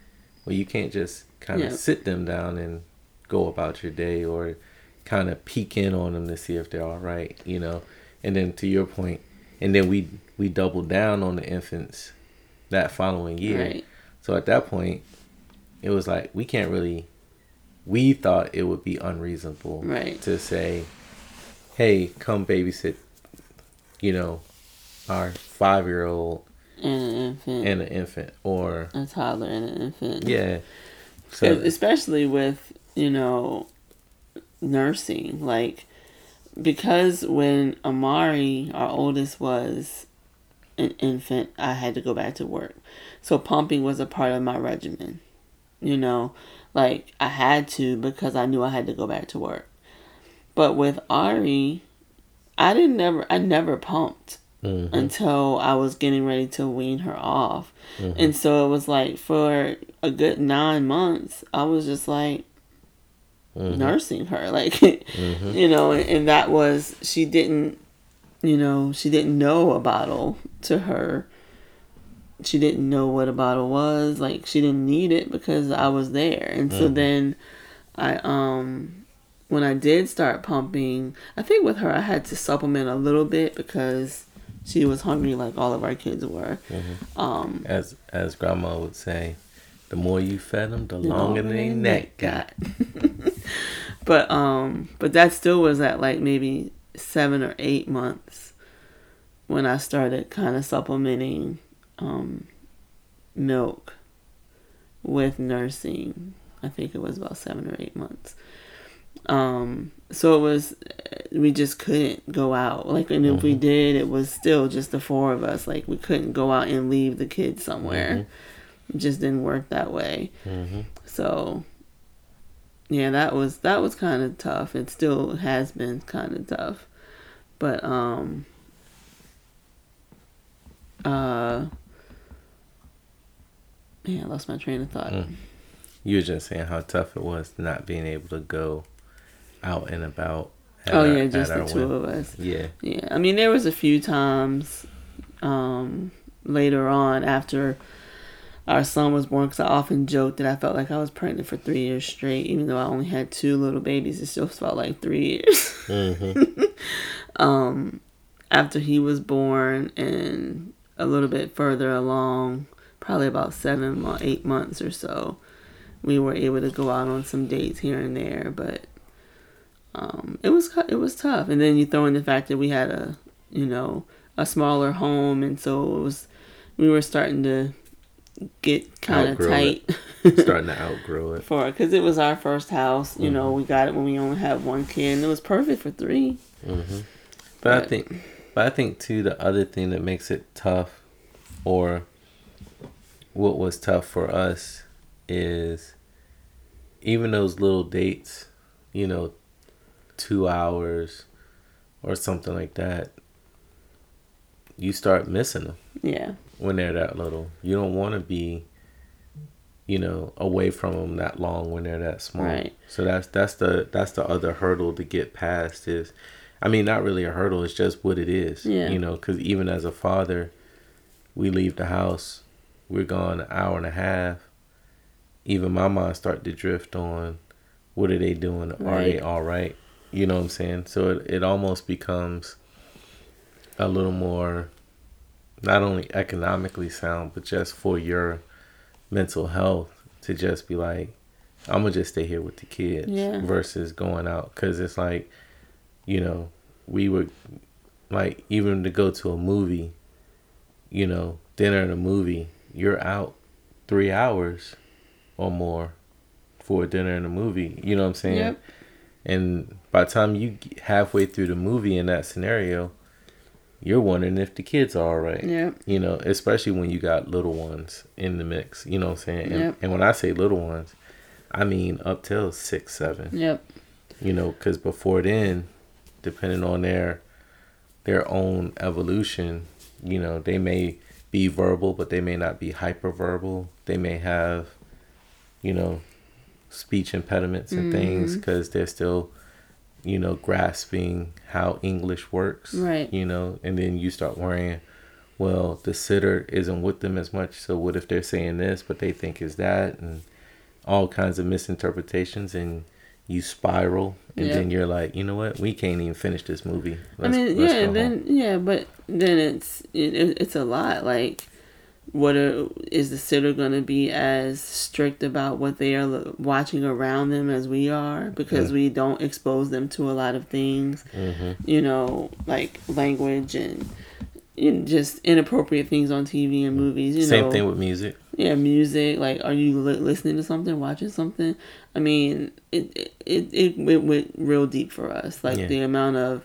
well, you can't just kind of Yeah. sit them down and go about your day or kind of peek in on them to see if they're all right, you know. And then to your point, and then we we doubled down on the infants that following year. right So at that point, it was like we can't really. We thought it would be unreasonable, Right. to say, "Hey, come babysit," you know, our five-year-old and an infant. and an infant, or a toddler and an infant. Yeah. So especially with you know nursing like because when amari our oldest was an infant i had to go back to work. So pumping was a part of my regimen you know? Like i had to because i knew i had to go back to work. But with ari i didn't never i never pumped mhm, until I was getting ready to wean her off. And so it was like for a good nine months, I was just like mhm, nursing her. Like, mhm, you know, and, and that was, she didn't, you know, she didn't know a bottle to her. She didn't know what a bottle was. Like, she didn't need it because I was there. And so Mhm. then I, um, when I did start pumping, I think with her I had to supplement a little bit because she was hungry like all of our kids were. mhm. Um, as as grandma would say, the more you fed them, the the longer their neck got. but um, but that still was at like maybe seven or eight months when I started kind of supplementing um, milk with nursing. I think it was about seven or eight months. Um, so it was, we just couldn't go out. Like, and if we did, it was still just the four of us. Like, we couldn't go out and leave the kids somewhere. It just didn't work that way. hmm So, yeah, that was that was kind of tough. It still has been kind of tough, but um, uh, yeah, I lost my train of thought. Mm. You were just saying how tough it was not being able to go out and about. oh our- yeah, just the two whim. of us. Yeah. Yeah, I mean, there was a few times um, later on after our son was born, because I often joked that I felt like I was pregnant for three years straight, even though I only had two little babies. It still felt like three years. hmm um, after he was born, and a little bit further along, probably about seven, mo- eight months or so, we were able to go out on some dates here and there, but um, it was it was tough. And then you throw in the fact that we had a you know a smaller home, and so it was we were starting to get kind of tight Starting to outgrow it. for because it was our first house. You know, we got it when we only had one kid, and it was perfect for three. hmm But I think, but I think too, the other thing that makes it tough, or what was tough for us, is even those little dates, you know, two hours or something like that. You start missing them. Yeah, when they're that little. You don't want to be, you know, away from them that long when they're that small. Right. So that's that's the that's the other hurdle to get past is, I mean, not really a hurdle. It's just what it is. Yeah. You know, because even as a father, we leave the house, we're gone an hour and a half. Even my mind start to drift on, what are they doing? Are they all right? You know what I'm saying? So it, it almost becomes a little more not only economically sound, but just for your mental health to just be like, I'm gonna just stay here with the kids Yeah. versus going out because it's like, you know, we would like even to go to a movie, you know, dinner and a movie, you're out three hours or more for a dinner and a movie. You know what I'm saying? Yep. And by the time you get halfway through the movie in that scenario, you're wondering if the kids are all right. Yeah. You know, especially when you got little ones in the mix. You know what I'm saying? And, Yep. and when I say little ones, I mean up till six, seven. Yep. You know, because before then, depending on their their own evolution, you know, they may be verbal, but they may not be hyperverbal. They may have, you know, speech impediments and things Mm-hmm. because they're still, you know, grasping how English works. Right. You know, and then you start worrying, well, the sitter isn't with them as much. So what if they're saying this, but they think is that, and all kinds of misinterpretations, and you spiral, and Yeah. then you're like, you know what, we can't even finish this movie. I mean, yeah, then home." yeah, but then it's it, it- it's a lot. Like, what are, is the sitter going to be as strict about what they are watching around them as we are because we don't expose them to a lot of things, Mm-hmm. you know, like language and. and just inappropriate things on TV and movies. You Same know, thing with music. yeah, music. Like, are you li- listening to something, watching something? I mean, it it it, it went, went real deep for us. Like Yeah. the amount of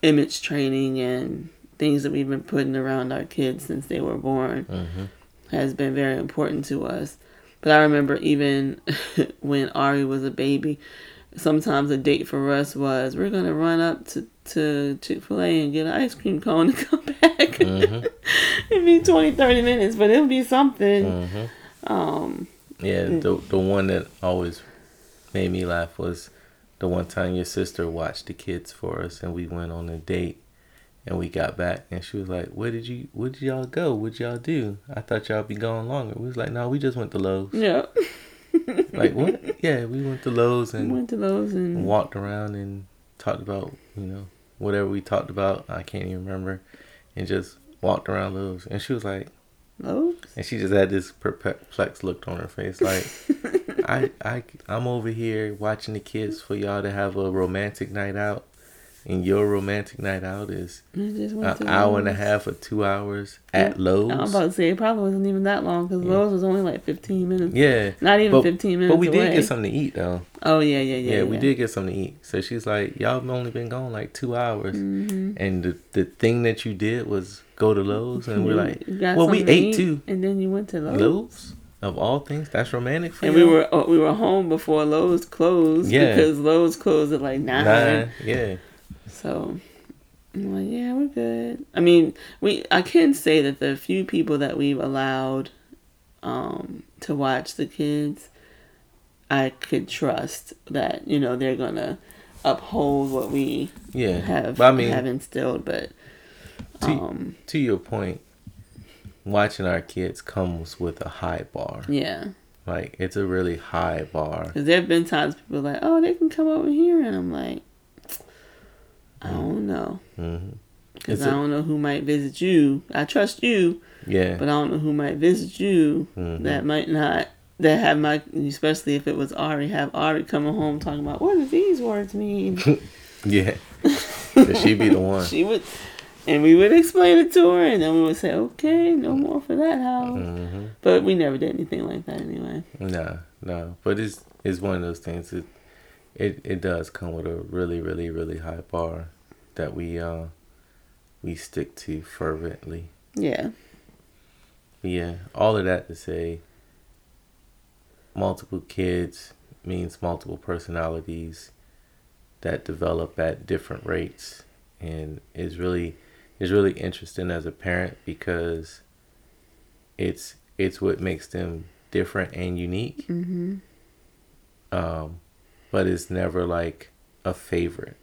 image training and things that we've been putting around our kids since they were born hmm has been very important to us. But I remember even when Ari was a baby, sometimes a date for us was we're gonna run up to to Chick Fil A and get an ice cream cone and come back. hmm It'd be 20, 30 minutes, but it'll be something. hmm Um, Yeah, the the one that always made me laugh was the one time your sister watched the kids for us, and we went on a date, and we got back, and she was like, "Where did you? Where did y'all go? What'd y'all do? I thought y'all be going longer." We was like, "No, we just went to Lowe's." yeah. Like what? Yeah, we went to Lowe's and went to lowes and walked around and talked about you know whatever we talked about. I can't even remember, and just walked around Lowe's, and she was like. lowes And she just had this perplexed look on her face, like I, I, I'm over here watching the kids for y'all to have a romantic night out, and your romantic night out is I just went an hour and a half or two hours at Lowe's. I'm about to say it probably wasn't even that long because Lowe's was only like 15 minutes. yeah, Not even but, 15 minutes but we away. did get something to eat though. Oh yeah, yeah, Yeah, yeah. we did get something to eat. So she's like, y'all have only been gone like two hours, mm-hmm. and the the thing that you did was go to Lowe's, and we're like, well, we ate eat, too. and then you went to Lowe's. Lowe's of all things, that's romantic for And you. we were oh, we were home before Lowe's closed Yeah. because Lowe's closed at like nine. nine, yeah. So I'm like, yeah, we're good. I mean, we I can say that the few people that we've allowed um, to watch the kids, I could trust that you know they're gonna uphold what we Yeah, have I mean, have instilled. But to, um, to your point, watching our kids comes with a high bar. yeah, Like it's a really high bar. because there have been times people are like, oh, they can come over here, and I'm like, don't know. hmm Because It's I don't know who might visit you. I trust you, Yeah, but I don't know who might visit you Mhm. that might not that have my especially if it was Ari have Ari coming home talking about what do these words mean. yeah. she'd be the one. she would, and we would explain it to her, and then we would say, okay, no more for that house. hmm But we never did anything like that anyway. No, no. But it's it's one of those things. It it it does come with a really, really, really high bar that we uh we stick to fervently. Yeah, yeah, all of that to say multiple kids means multiple personalities that develop at different rates and is really is really interesting as a parent because it's it's what makes them different and unique. Mm-hmm. Um, but it's never like a favorite.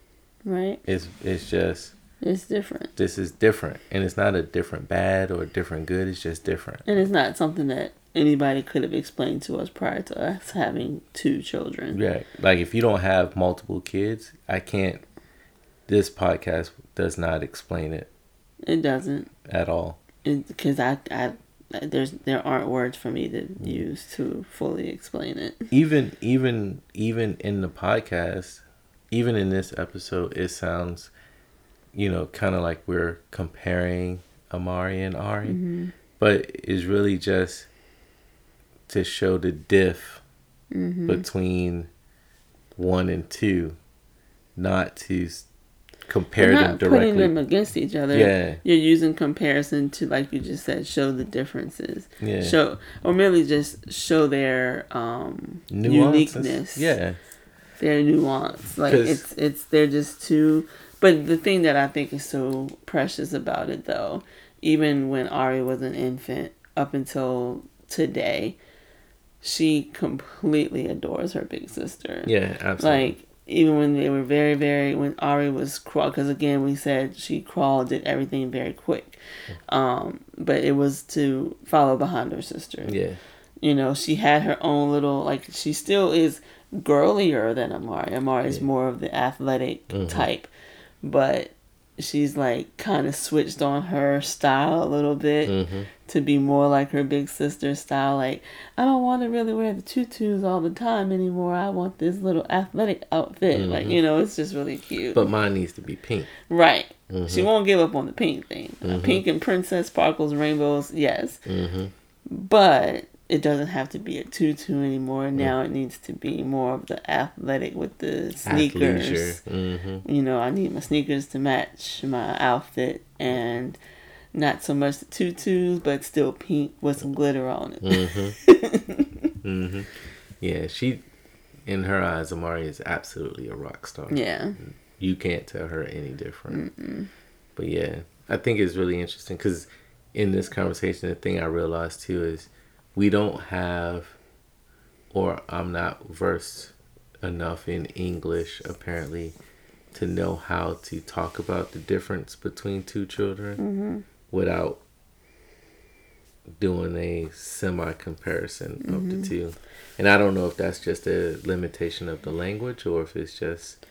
Right. It's it's just It's different. this is different, and it's not a different bad or a different good. It's just different. And it's not something that anybody could have explained to us prior to us having two children. Yeah, like if you don't have multiple kids, I can't. This podcast does not explain it It doesn't. at all. Because I, I, there's there aren't words for me to use to fully explain it. even even even in the podcast even in this episode it sounds you know kind of like we're comparing amari and ari but it's really just to show the diff between one and two not to compare You're them not directly putting them against each other. Yeah. You're using comparison to, like you just said, show the differences. Yeah. Show, or merely just show their um, Nuances. uniqueness. yeah Their nuance. Like it's it's they're just too. But the thing that I think is so precious about it, though, even when Ari was an infant, up until today, she completely adores her big sister. yeah absolutely Like even when they were very, very when Ari was crawl, because again we said she crawled, did everything very quick, um, but it was to follow behind her sister. yeah You know, she had her own little like she still is girlier than Amari. Amari is more of the athletic mm-hmm. type, but she's like kind of switched on her style a little bit mm-hmm. to be more like her big sister style. Like I don't want to really wear the tutus all the time anymore. I want this little athletic outfit. Like mm-hmm. you know, it's just really cute. but mine needs to be pink right. She won't give up on the pink thing. Uh, pink and princess sparkles, rainbows, yes. But it doesn't have to be a tutu anymore. Now it needs to be more of the athletic with the sneakers. hmm You know, I need my sneakers to match my outfit and not so much the tutus, but still pink with some glitter on it. hmm Yeah, she, in her eyes, Amari is absolutely a rock star. Yeah. You can't tell her any different. But yeah, I think it's really interesting because in this conversation, the thing I realized too is we don't have, or I'm not versed enough in English apparently to know how to talk about the difference between two children mm-hmm. without doing a semi comparison of the mm-hmm. two. And I don't know if that's just a limitation of the language or if it's just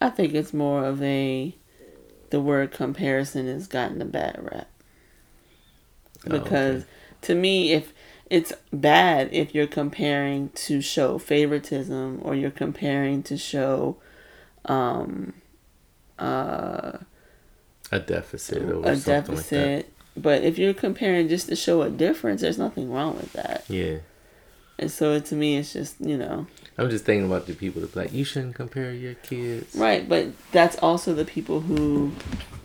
I think it's more of a the word comparison has gotten a bad rap. Oh, Because to me if it's bad if you're comparing to show favoritism or you're comparing to show um uh a deficit or a something deficit. like that. But if you're comparing just to show a difference, there's nothing wrong with that. Yeah. And so to me, it's just you know I'm just thinking about the people that like, you shouldn't compare your kids. right. But that's also the people who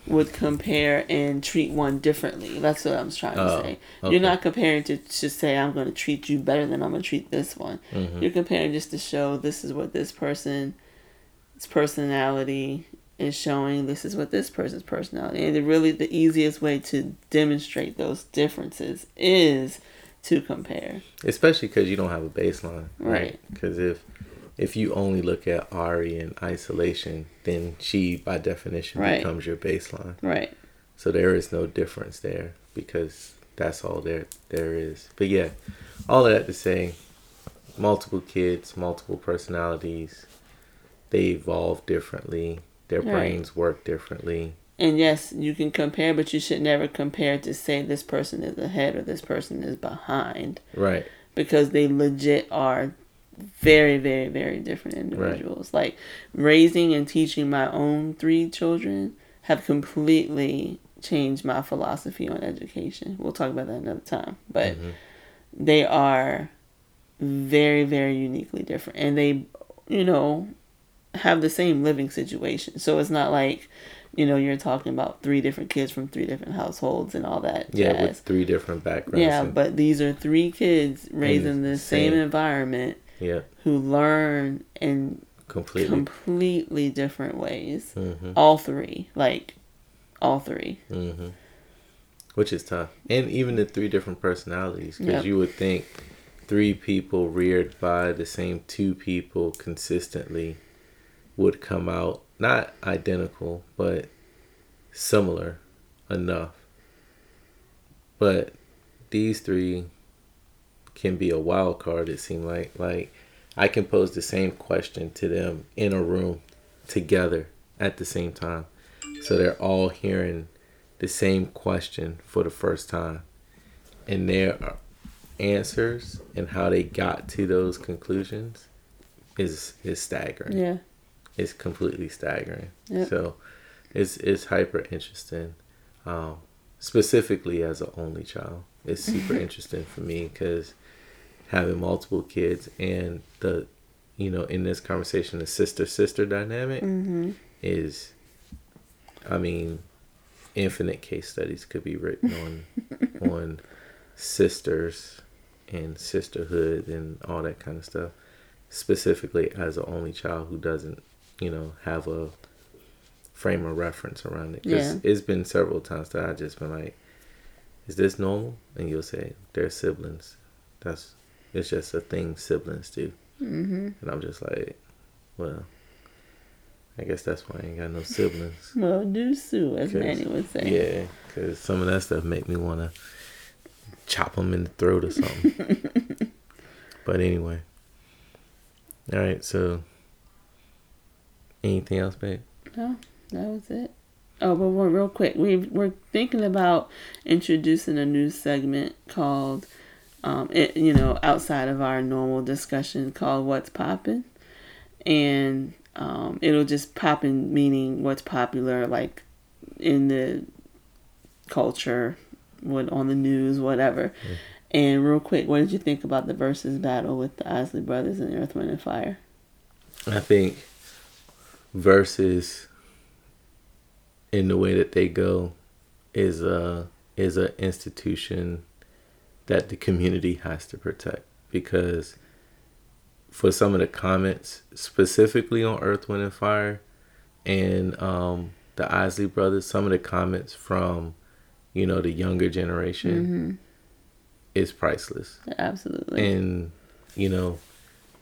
would compare and treat one differently. That's what I'm trying to Oh, say. okay. You're not comparing to just say I'm going to treat you better than I'm going to treat this one. Mm-hmm. You're comparing just to show this is what this person's personality is showing. This is what this person's personality. And the really the easiest way to demonstrate those differences is to compare. Especially because you don't have a baseline. Right. Because if if you only look at Ari in isolation, then she by definition Right. becomes your baseline. Right. So there is no difference there because that's all there there is. But yeah, all of that to say, multiple kids, multiple personalities, they evolve differently. Their Right. brains work differently. And yes, you can compare, but you should never compare to say this person is ahead or this person is behind Right. because they legit are very, very, very different individuals. Like raising and teaching my own three children have completely changed my philosophy on education. We'll talk about that another time. But mm-hmm. they are very, very uniquely different. And they, you know, have the same living situation. So it's not like, you know, you're talking about three different kids from three different households and all that. Yeah, jazz. with three different backgrounds. Yeah, but these are three kids raised in the same same- environment yeah, who learn in completely. completely different ways. hmm All three, like all three. hmm which is tough. And even the three different personalities, because Yep. you would think three people reared by the same two people consistently would come out not identical, but similar enough. But these three can be a wild card. It seemed like like I can pose the same question to them in a room together at the same time, so they're all hearing the same question for the first time, and their answers and how they got to those conclusions is is staggering Yeah. It's completely staggering. Yep. So it's it's hyper interesting. Um, specifically as an only child, it's super interesting for me because having multiple kids and the you know in this conversation the sister sister dynamic Mm-hmm. is, I mean, infinite case studies could be written on on sisters and sisterhood and all that kind of stuff specifically as an only child who doesn't, you know, have a frame of reference around it. Because Yeah. it's been several times that I just been like, "Is this normal?" And you'll say, "They're siblings. That's it's just a thing siblings do." Mm-hmm. And I'm just like, "Well, I guess that's why I ain't got no siblings." Well, do sue, as Manny would say. Yeah, because some of that stuff make me want to chop them in the throat or something. but anyway. All right, so anything else, babe? No, that was it. Oh, but we're real quick. We we're thinking about introducing a new segment called, um, it, you know, outside of our normal discussion called "What's Popping," and um, it'll just poppin' meaning what's popular, like in the culture, what on the news, whatever. And real quick, what did you think about the Verzuz battle with the Isley Brothers and Earth, Wind, and Fire? I think Verzuz in the way that they go is a is an institution that the community has to protect. Because for some of the comments specifically on Earth, Wind, and Fire and um, the Isley Brothers, some of the comments from you know the younger generation is priceless. Absolutely. and you know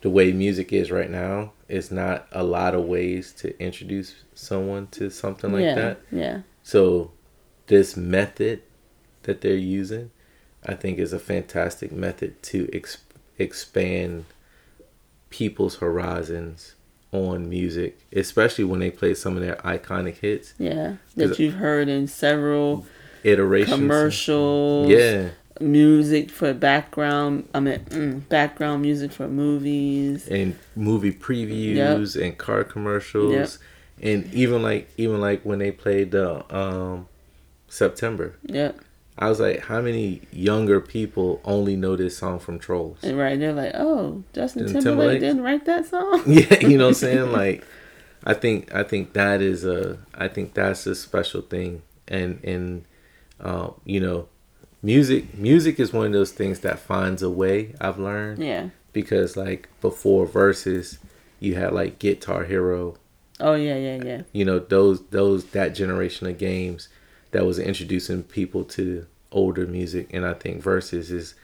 the way music is right now it's not a lot of ways to introduce someone to something like yeah, that yeah. so this method that they're using i think is a fantastic method to ex- expand people's horizons on music especially when they play some of their iconic hits Yeah, that you've heard in several iterations commercials. yeah music for background. I mean, mm, background music for movies. and movie previews and car commercials and even like even like when they played the um September Yep, I was like how many younger people only know this song from Trolls and right, they're like, oh, Justin Justin Timberlake Timberlake? didn't write that song. yeah you know what I'm saying like I think I think that is a I think that's a special thing and and uh, you know music music is one of those things that finds a way I've learned. Yeah. because like before Verzuz you had like Guitar Hero. Oh yeah, yeah, yeah. you know those those that generation of games that was introducing people to older music. And i think Verzuz is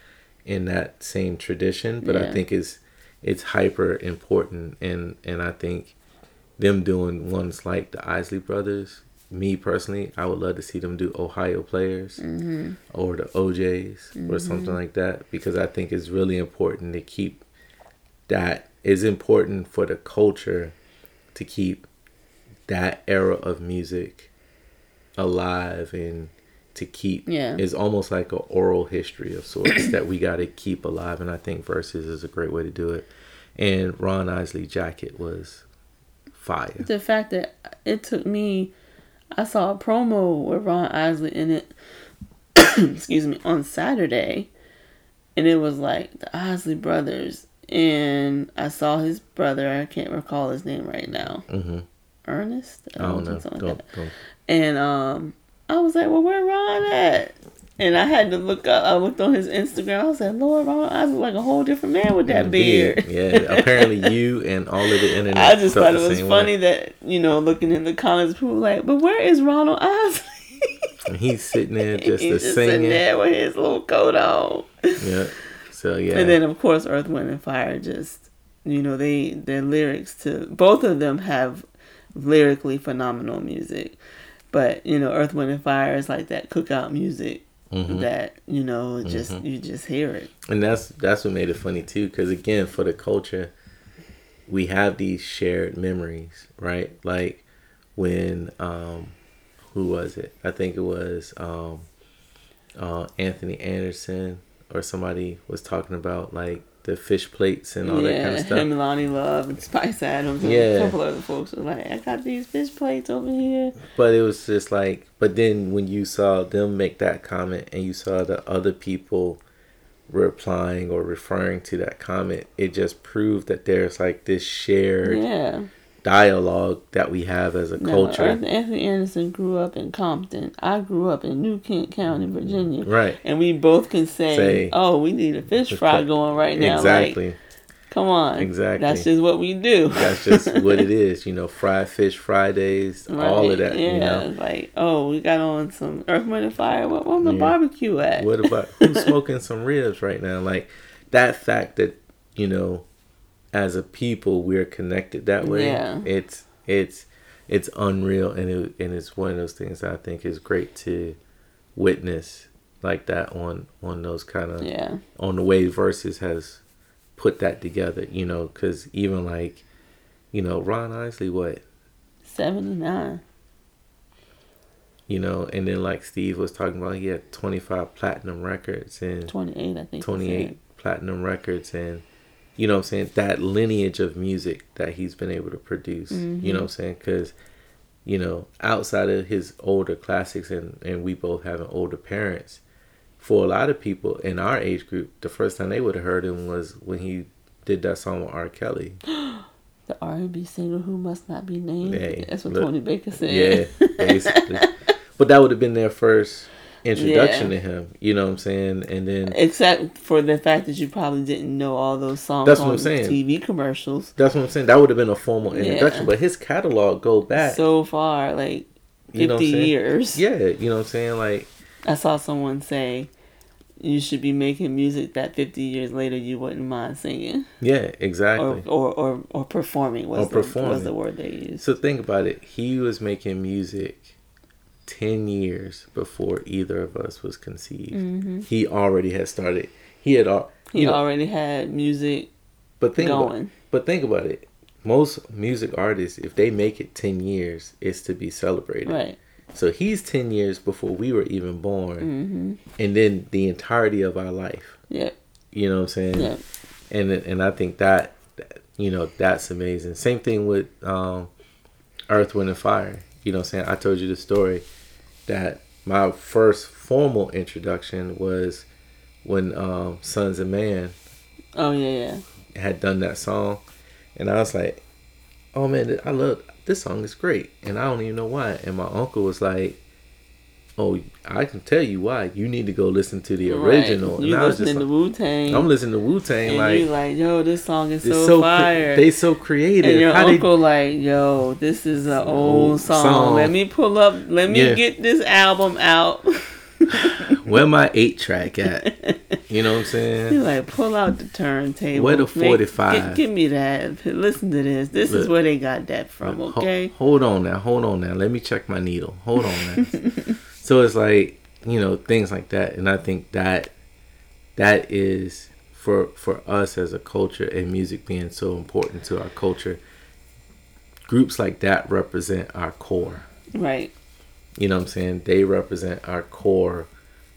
in that same tradition but i think it's it's hyper important. And and i think them doing ones like the isley brothers me personally i would love to see them do ohio players mm-hmm. or the O'Jays or mm-hmm. something like that because i think it's really important to keep that is important for the culture to keep that era of music alive and to keep Yeah. is almost like an oral history of sorts that we got to keep alive and i think Verzuz is a great way to do it. And ron isley jacket was fire. The fact that it took me, I saw a promo with Ron Isley in it. excuse me, on Saturday, and it was like the Isley brothers, and I saw his brother. I can't recall his name right now. hmm Ernest. i don't know like don't, that. don't. And um, I was like, well, where Ron at? And I had to look up. I looked on his Instagram. I was like, Lord, Ron, I was like a whole different man with that beard. yeah apparently you and all of the internet I just thought it was funny way. that you know, looking in the comments, people were like, but where is Ronald Isley? And he's sitting there just He's just sitting singing. there with his little coat on. Yeah. So yeah. And then of course Earth, Wind and Fire just you know, they their lyrics to both of them have lyrically phenomenal music. But, you know, Earth, Wind and Fire is like that cookout music Mhm. that, you know, just Mm-hmm. you just hear it. and that's that's what made it funny too because again for the culture we have these shared memories right like when um who was it i think it was um uh anthony anderson or somebody was talking about like the fish plates and all that kind of stuff him, Loni Love, and Spice Adams, and Yeah. a couple other folks were like, I got these fish plates over here. but it was just like but then when you saw them make that comment and you saw the other people replying or referring to that comment it just proved that there's like this shared Yeah. Dialogue that we have as a No, culture. Earth- Anthony Anderson grew up in Compton. I grew up in New Kent County, Virginia. Right. And we both can say, Say- oh, we need a fish fry going right now. Exactly. Like, come on. Exactly. That's just what we do. That's just what it is. You know, fried fish Fridays, all of that. Yeah. You know. Like, oh, we got on some Earth, Wind, Fire. What, where's the Yeah. barbecue at? What about who's smoking some ribs right now? Like that fact that, you know, as a people we're connected that way. Yeah. It's it's it's unreal and it and it's one of those things that I think is great to witness like that on on those kind of yeah. on the way Verzuz has put that together, you know, because even like, you know, Ron Isley, what, 79. you know, and then like Steve was talking about, he had 25 platinum records and 28, I think. 28 platinum records and, you know what I'm saying, that lineage of music that he's been able to produce, you know mm-hmm. what I'm saying, because, you know, outside of his older classics and, and we both having older parents, for a lot of people in our age group, the first time they would have heard him was when he did that song with R. Kelly. The R&B singer who must not be named. Hey, That's what look, Tony Baker said. Yeah, basically. but that would have been their first introduction Yeah. to him. You know what I'm saying? And then Except for the fact that you probably didn't know all those songs That's what on I'm saying. TV commercials that's what I'm saying. That would have been a formal Yeah. introduction. But his catalog go back. so far, like 50 You know what I'm saying? years. yeah, you know what I'm saying? Like I saw someone say you should be making music that 50 years later you wouldn't mind singing yeah, exactly. or, or, or, or performing was, Or the, performing. was the word they used. So think about it. He was making music 10 years before either of us was conceived. He already had started. He had all Mm-hmm. He know, already had music but think about, going. but think about it. Most music artists if they make it 10 years it's to be celebrated. Right. So he's 10 years before we were even born. Mm-hmm. And then the entirety of our life. Yeah. You know what I'm saying? Yeah. and and I think that, that you know that's amazing. Same thing with um, Earth, Wind, and Fire. You know, saying I told you the story that my first formal introduction was when um, Sons of Man Oh, yeah, yeah. had done that song, and I was like, "Oh man, I love this song. is great," and I don't even know why. And my uncle was like. Oh, I can tell you why. You need to go listen to the original. Right. You and I was just listening to like, Wu Tang. I'm listening to Wu Tang. Like you like, yo, this song is so, so fire. they so creative. and your How they- uncle like, yo, this is an old song. song. Let me pull up. Let me Yeah. get this album out. where my eight track at? You know what I'm saying? You like pull out the turntable. Where the 45? gi- give me that. Listen to this. This is where they got that from. Ho- Okay. hold on now. Hold on now. Let me check my needle. Hold on now. so it's like you know things like that, and I think that that is for for us as a culture and music being so important to our culture. Groups like that represent our core. Right. You know what I'm saying? They represent our core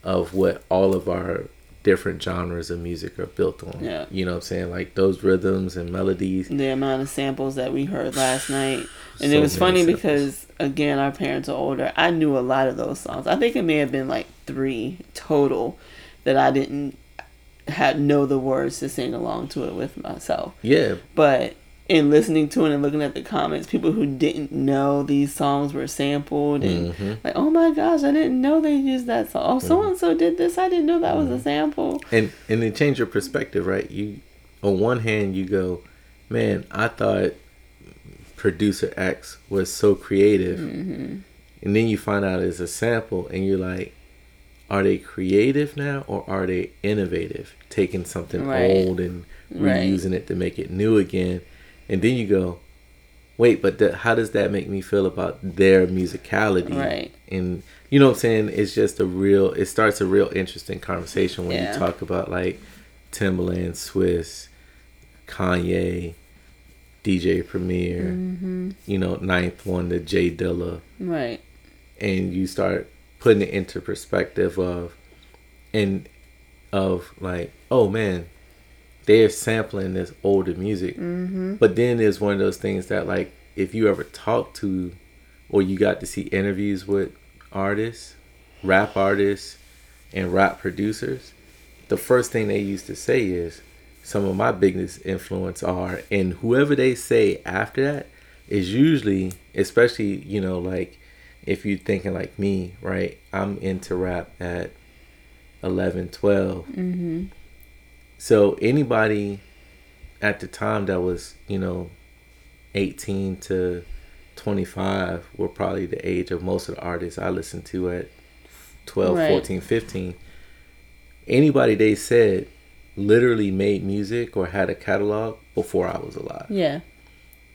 of what all of our different genres of music are built on. Yeah. You know what I'm saying? Like those rhythms and melodies. The amount of samples that we heard last night. And So it was funny because again our parents are older. I knew a lot of those songs. I think it may have been like three total that I didn't had know the words to sing along to it with myself. Yeah. But in listening to it and looking at the comments, people who didn't know these songs were sampled and Mhm. like, oh my gosh, I didn't know they used that song. Oh, so and so did this. I didn't know that was Mm-hmm. a sample. And and it change your perspective, right? You on one hand you go, Man, I thought producer X was so creative. Mm-hmm. and then you find out it's a sample, and you're like, are they creative now or are they innovative, taking something Right. old and Right. reusing it to make it new again? And then you go, wait, but the, how does that make me feel about their musicality? Right. And you know what I'm saying? It's just a real. It starts a real interesting conversation when Yeah. you talk about like Timbaland, Swizz, Kanye, DJ Premier, Mm-hmm. you know, 9th Wonder, the J Dilla, Right. and you start putting it into perspective of, and of like, oh man, they're sampling this older music. Mm-hmm. But then there's one of those things that like, if you ever talk to, or you got to see interviews with artists, rap artists, and rap producers, the first thing they used to say is, some of my biggest influence are, and whoever they say after that is usually, especially you know like if you're thinking like me, right? I'm into rap at 11, 12. Mm-hmm. So anybody at the time that was, you know, 18 to 25 were probably the age of most of the artists I listened to at 12, Right. 14, 15. Anybody they said literally made music or had a catalog before I was alive. Yeah.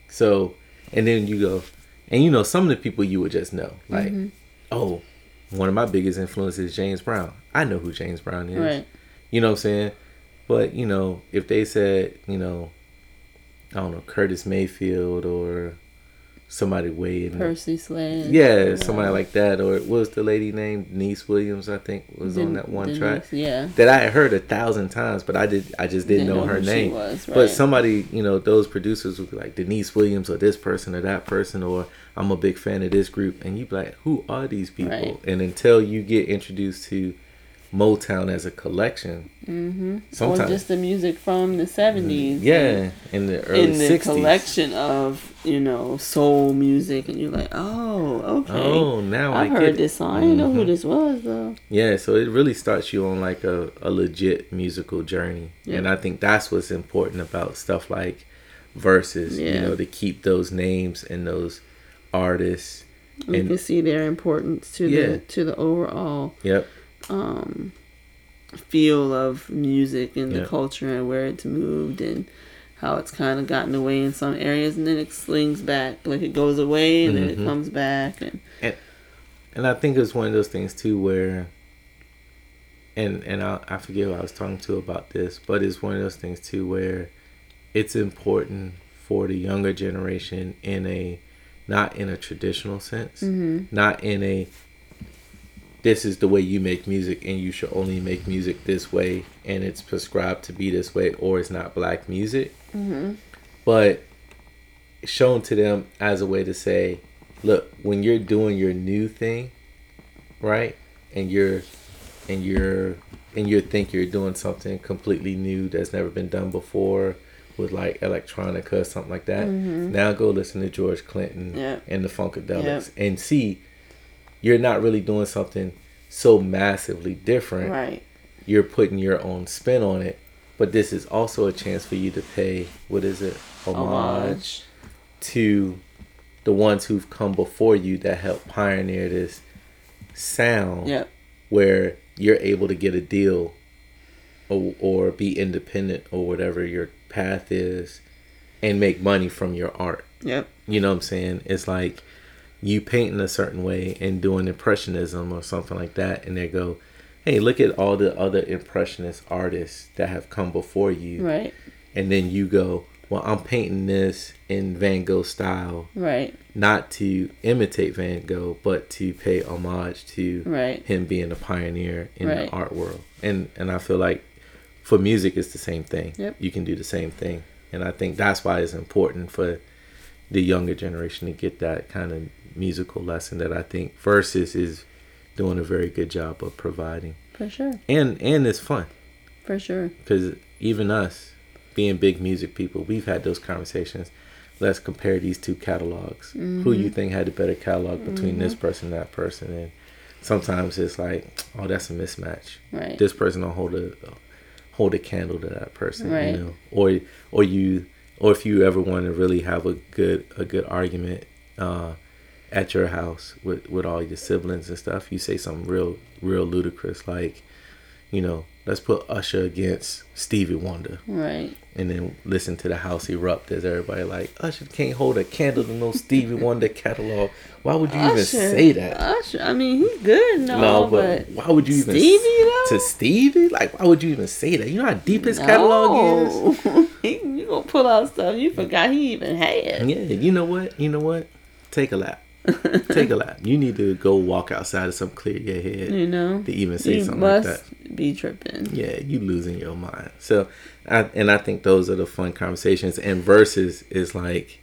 So, and then you go, and you know, some of the people you would just know, like, Mm-hmm. oh, one of my biggest influences is James Brown. I know who James Brown is. Right. You know what I'm saying? But, you know, if they said, you know, I don't know, Curtis Mayfield or somebody way in Percy Sledge. yeah, somebody like that, or what was the lady named Deniece Williams? I think was on that one Deniece, track Yeah. that I had heard a thousand times, but I did I just didn't, know, her who she name. was, But somebody, you know, those producers would be like Deniece Williams or this person or that person, or I'm a big fan of this group, and you'd be like, who are these people? Right. And until you get introduced to Motown as a collection, Mm-hmm. Sometimes- Or just the music from the 70s. yeah, in the early In the 60s. collection of, you know, soul music. And you're like, oh, okay. Oh, now I I've get heard this song. I didn't know who Mhm. this was, though. Yeah, so it really starts you on like a, a legit musical journey. Yeah. And I think that's what's important about stuff like Verzuz, Yeah. you know, to keep those names and those artists. You And- can see their importance to Yeah. the to the overall Yep. Um, feel of music and Yeah. the culture and where it's moved and how it's kind of gotten away in some areas and then it slings back like it goes away and then it Mhm. comes back and And I think it's one of those things too where and and I, I forget who I was talking to about this, but it's one of those things too where it's important for the younger generation in a not in a traditional sense, Mhm. not in a this is the way you make music and you should only make music this way and it's prescribed to be this way or it's not black music Mhm. but shown to them as a way to say look when you're doing your new thing right and you're and you're and you think you're doing something completely new that's never been done before with like electronica or something like that now go listen to george clinton Yeah. and the funkadelics Yep. and see you're not really doing something so massively different. Right. You're putting your own spin on it. But this is also a chance for you to pay what is it homage homage. to the ones who've come before you that helped pioneer this sound yep. where you're able to get a deal or, or be independent or whatever your path is and make money from your art. Yep. You know what i'm saying? It's like you painting a certain way and doing impressionism or something like that and they go hey look at all the other impressionist artists that have come before you. Right. And then you go well i'm painting this in van gogh style. Right. Not to imitate van gogh but to pay homage to Right. him being a pioneer in Right. the art world. And and i feel like for music it's the same thing. Yep. you can do the same thing. And i think that's why it's important for the younger generation to get that kind of musical lesson that i think Verzuz is doing a very good job of providing. For sure. And and it's fun. For sure. Because even us being big music people we've had those conversations. Let's compare these two catalogs. Who you think had the better catalog between this person and that person? And sometimes it's like oh that's a mismatch. Right. This person don't hold a hold a candle to that person Right. you know? Or or you or if you ever want to really have a good a good argument uh at your house with with all your siblings and stuff, you say something real real ludicrous like, you know, let's put Usher against Stevie Wonder, Right. and then listen to the house erupt as everybody like Usher can't hold a candle to no Stevie Wonder catalog. Why would you even say that? Usher. I mean, he's good, no, No, but, but why would you even Stevie though. to Stevie? Like, why would you even say that? You know how deep his catalog is. No. you gonna pull out stuff you forgot he even had. Yeah, you know what? You know what? Take a lap. Take a lap. You need to go walk outside of something, clear your head You know, to even say you something like that. be tripping. Yeah, you losing your mind. So, I, and I think those are the fun conversations. And Verzuz is like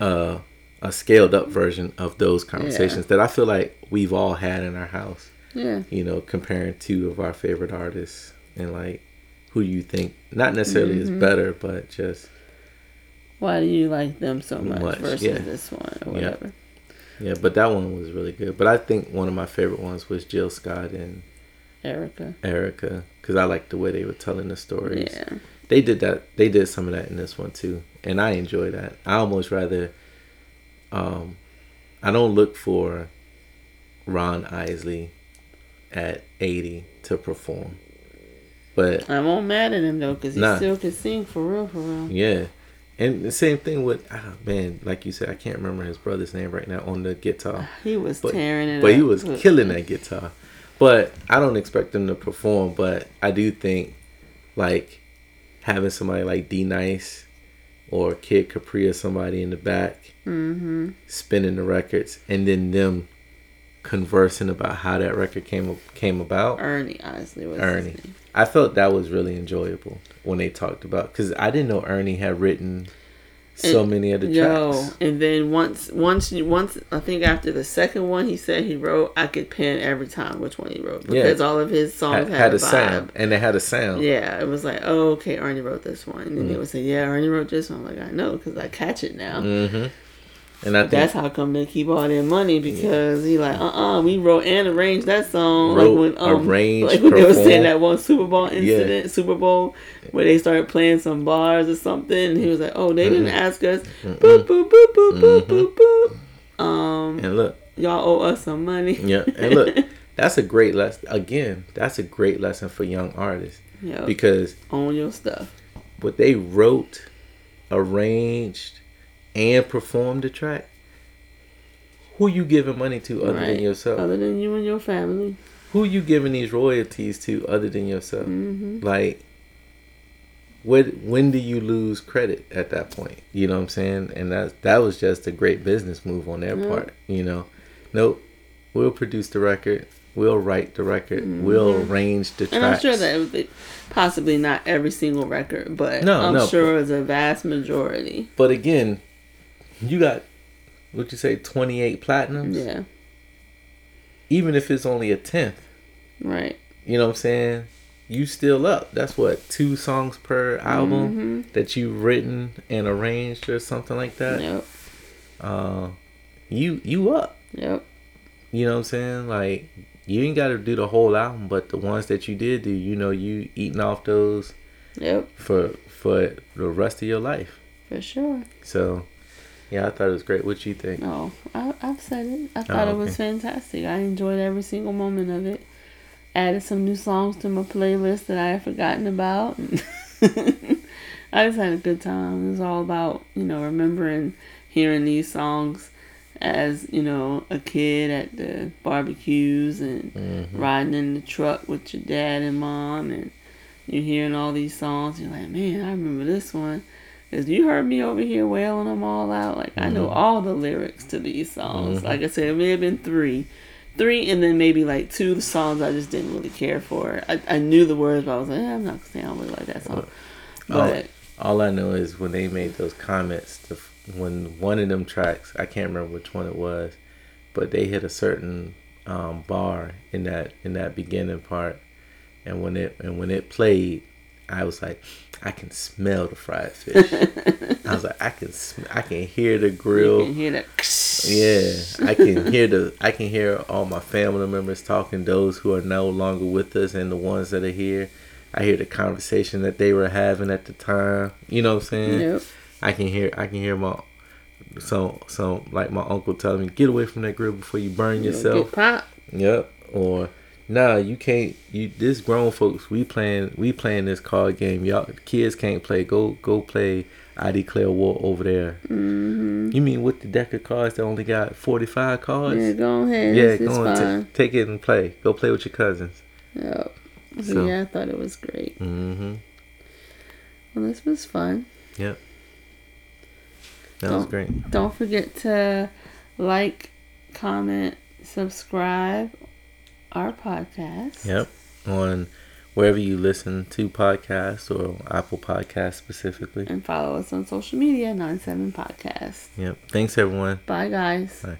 uh, a scaled up version of those conversations that I feel like we've all had in our house. Yeah, You know, comparing two of our favorite artists and like who you think not necessarily Mm-hmm. is better, but just why do you like them so much, Much, versus yeah. this one or Yeah. whatever? Yeah. But that one was really good. But I think one of my favorite ones was Jill Scott and Erykah. Erykah because I like the way they were telling the stories. Yeah, They did that. They did some of that in this one too, and I enjoy that. I almost rather, um, I don't look for Ron Isley at eighty to perform, but I won't mad at him though because he Nah. still can sing for real, for real. yeah, and the same thing with ah, man, like you said, I can't remember his brother's name right now on the guitar, He was but tearing it but up. he was killing that guitar. But I don't expect him to perform. But I do think like having somebody like D Nice or Kid Capri or somebody in the back Mhm. spinning the records, and then them conversing about how that record came came about. Ernie Isley was Ernie. I felt that was really enjoyable when they talked about because I didn't know Ernie had written so And- many of the Yo, tracks. and then once, once, once I think after the second one, he said he wrote. I could pin every time which one he wrote Yeah. because all of his songs Had, had, had a vibe. sound, and they had a sound. Yeah, it was like, oh, okay, Ernie wrote this one, and then Mm. they would say, yeah, Ernie wrote this one. I'm like, I know because I catch it now. hmm And I think That's how come they keep all their money because he like, uh, uh we wrote and arranged that song. Wrote, like when um, arranged, like when they were saying that one Super Bowl incident, Super Bowl, where they started playing some bars or something. And he was like, oh, they didn't ask us. Boop boop boop boop boop boop boop. Um, and look, y'all owe us some money. Yeah, and look, that's a great lesson. Again, that's a great lesson for young artists Yo, because own your stuff. what they wrote, arranged, and perform the track. Who you giving money to other right? than yourself? Other than you and your family. Who you giving these royalties to other than yourself? hmm Like, when when do you lose credit at that point? You know what I'm saying? And that that was just a great business move on their Yeah. part. You know, nope. We'll produce the record. We'll write the record. We'll arrange the tracks. Mm-hmm. And I'm sure that it was possibly not every single record, but No, I'm no. sure it was a vast majority. But again, you got what you say, twenty eight platinums. Yeah, Even if it's only a tenth, right. you know what I'm saying? You still up. That's what two songs per album Mhm. that you've written and arranged or something like that. Yep. Uh, you you up. Yep. You know what I'm saying? Like you ain't got to do the whole album, but the ones that you did do, you know, you eating off those Yep. for for the rest of your life. For sure. So, yeah, I thought it was great. What you think? No, I, I've said it. I thought Oh, it was fantastic. I enjoyed every single moment of it. Added some new songs to my playlist that I had forgotten about. I just had a good time. It was all about, you know, remembering hearing these songs as, you know, a kid at the barbecues and Mhm. riding in the truck with your dad and mom and you're hearing all these songs. You're like, man, I remember this one. Because you heard me over here wailing them all out. Like, I know Mhm. all the lyrics to these songs. Mhm. Like I said, it may have been three. Three, and then maybe like two songs I just didn't really care for. I, I knew the words, but I was like, eh, I'm not going to say I don't really like that song. But, All I know is when they made those comments, the, when one of them tracks, I can't remember which one it was, but they hit a certain um, bar in that in that beginning part, and when it and when it played, I was like, I can smell the fried fish. I was like, I can sm- I can hear the grill. you can hear that. Yeah, I can hear the I can hear all my family members talking. Those who are no longer with us and the ones that are here. I hear the conversation that they were having at the time. You know what I'm saying? Yep. I can hear I can hear my so so like my uncle telling me, get away from that grill before you burn You'll yourself. Yep. Or nah, you can't. You this grown folks. We playing. We playing this card game. Y'all kids can't play. Go go play. I declare war over there. Mm-hmm. You mean with the deck of cards that only got forty five cards? Yeah, go ahead. Yeah, go on, t- take it and play. Go play with your cousins. Yep. So, yeah, I thought it was great. Mm-hmm. Well, this was fun. Yep. That was Don't- great. Don't forget to like, comment, subscribe our podcast. Yep. On wherever you listen to podcasts or Apple Podcasts specifically. And follow us on social media, 97 Podcast. Yep. Thanks everyone. Bye, guys. Bye.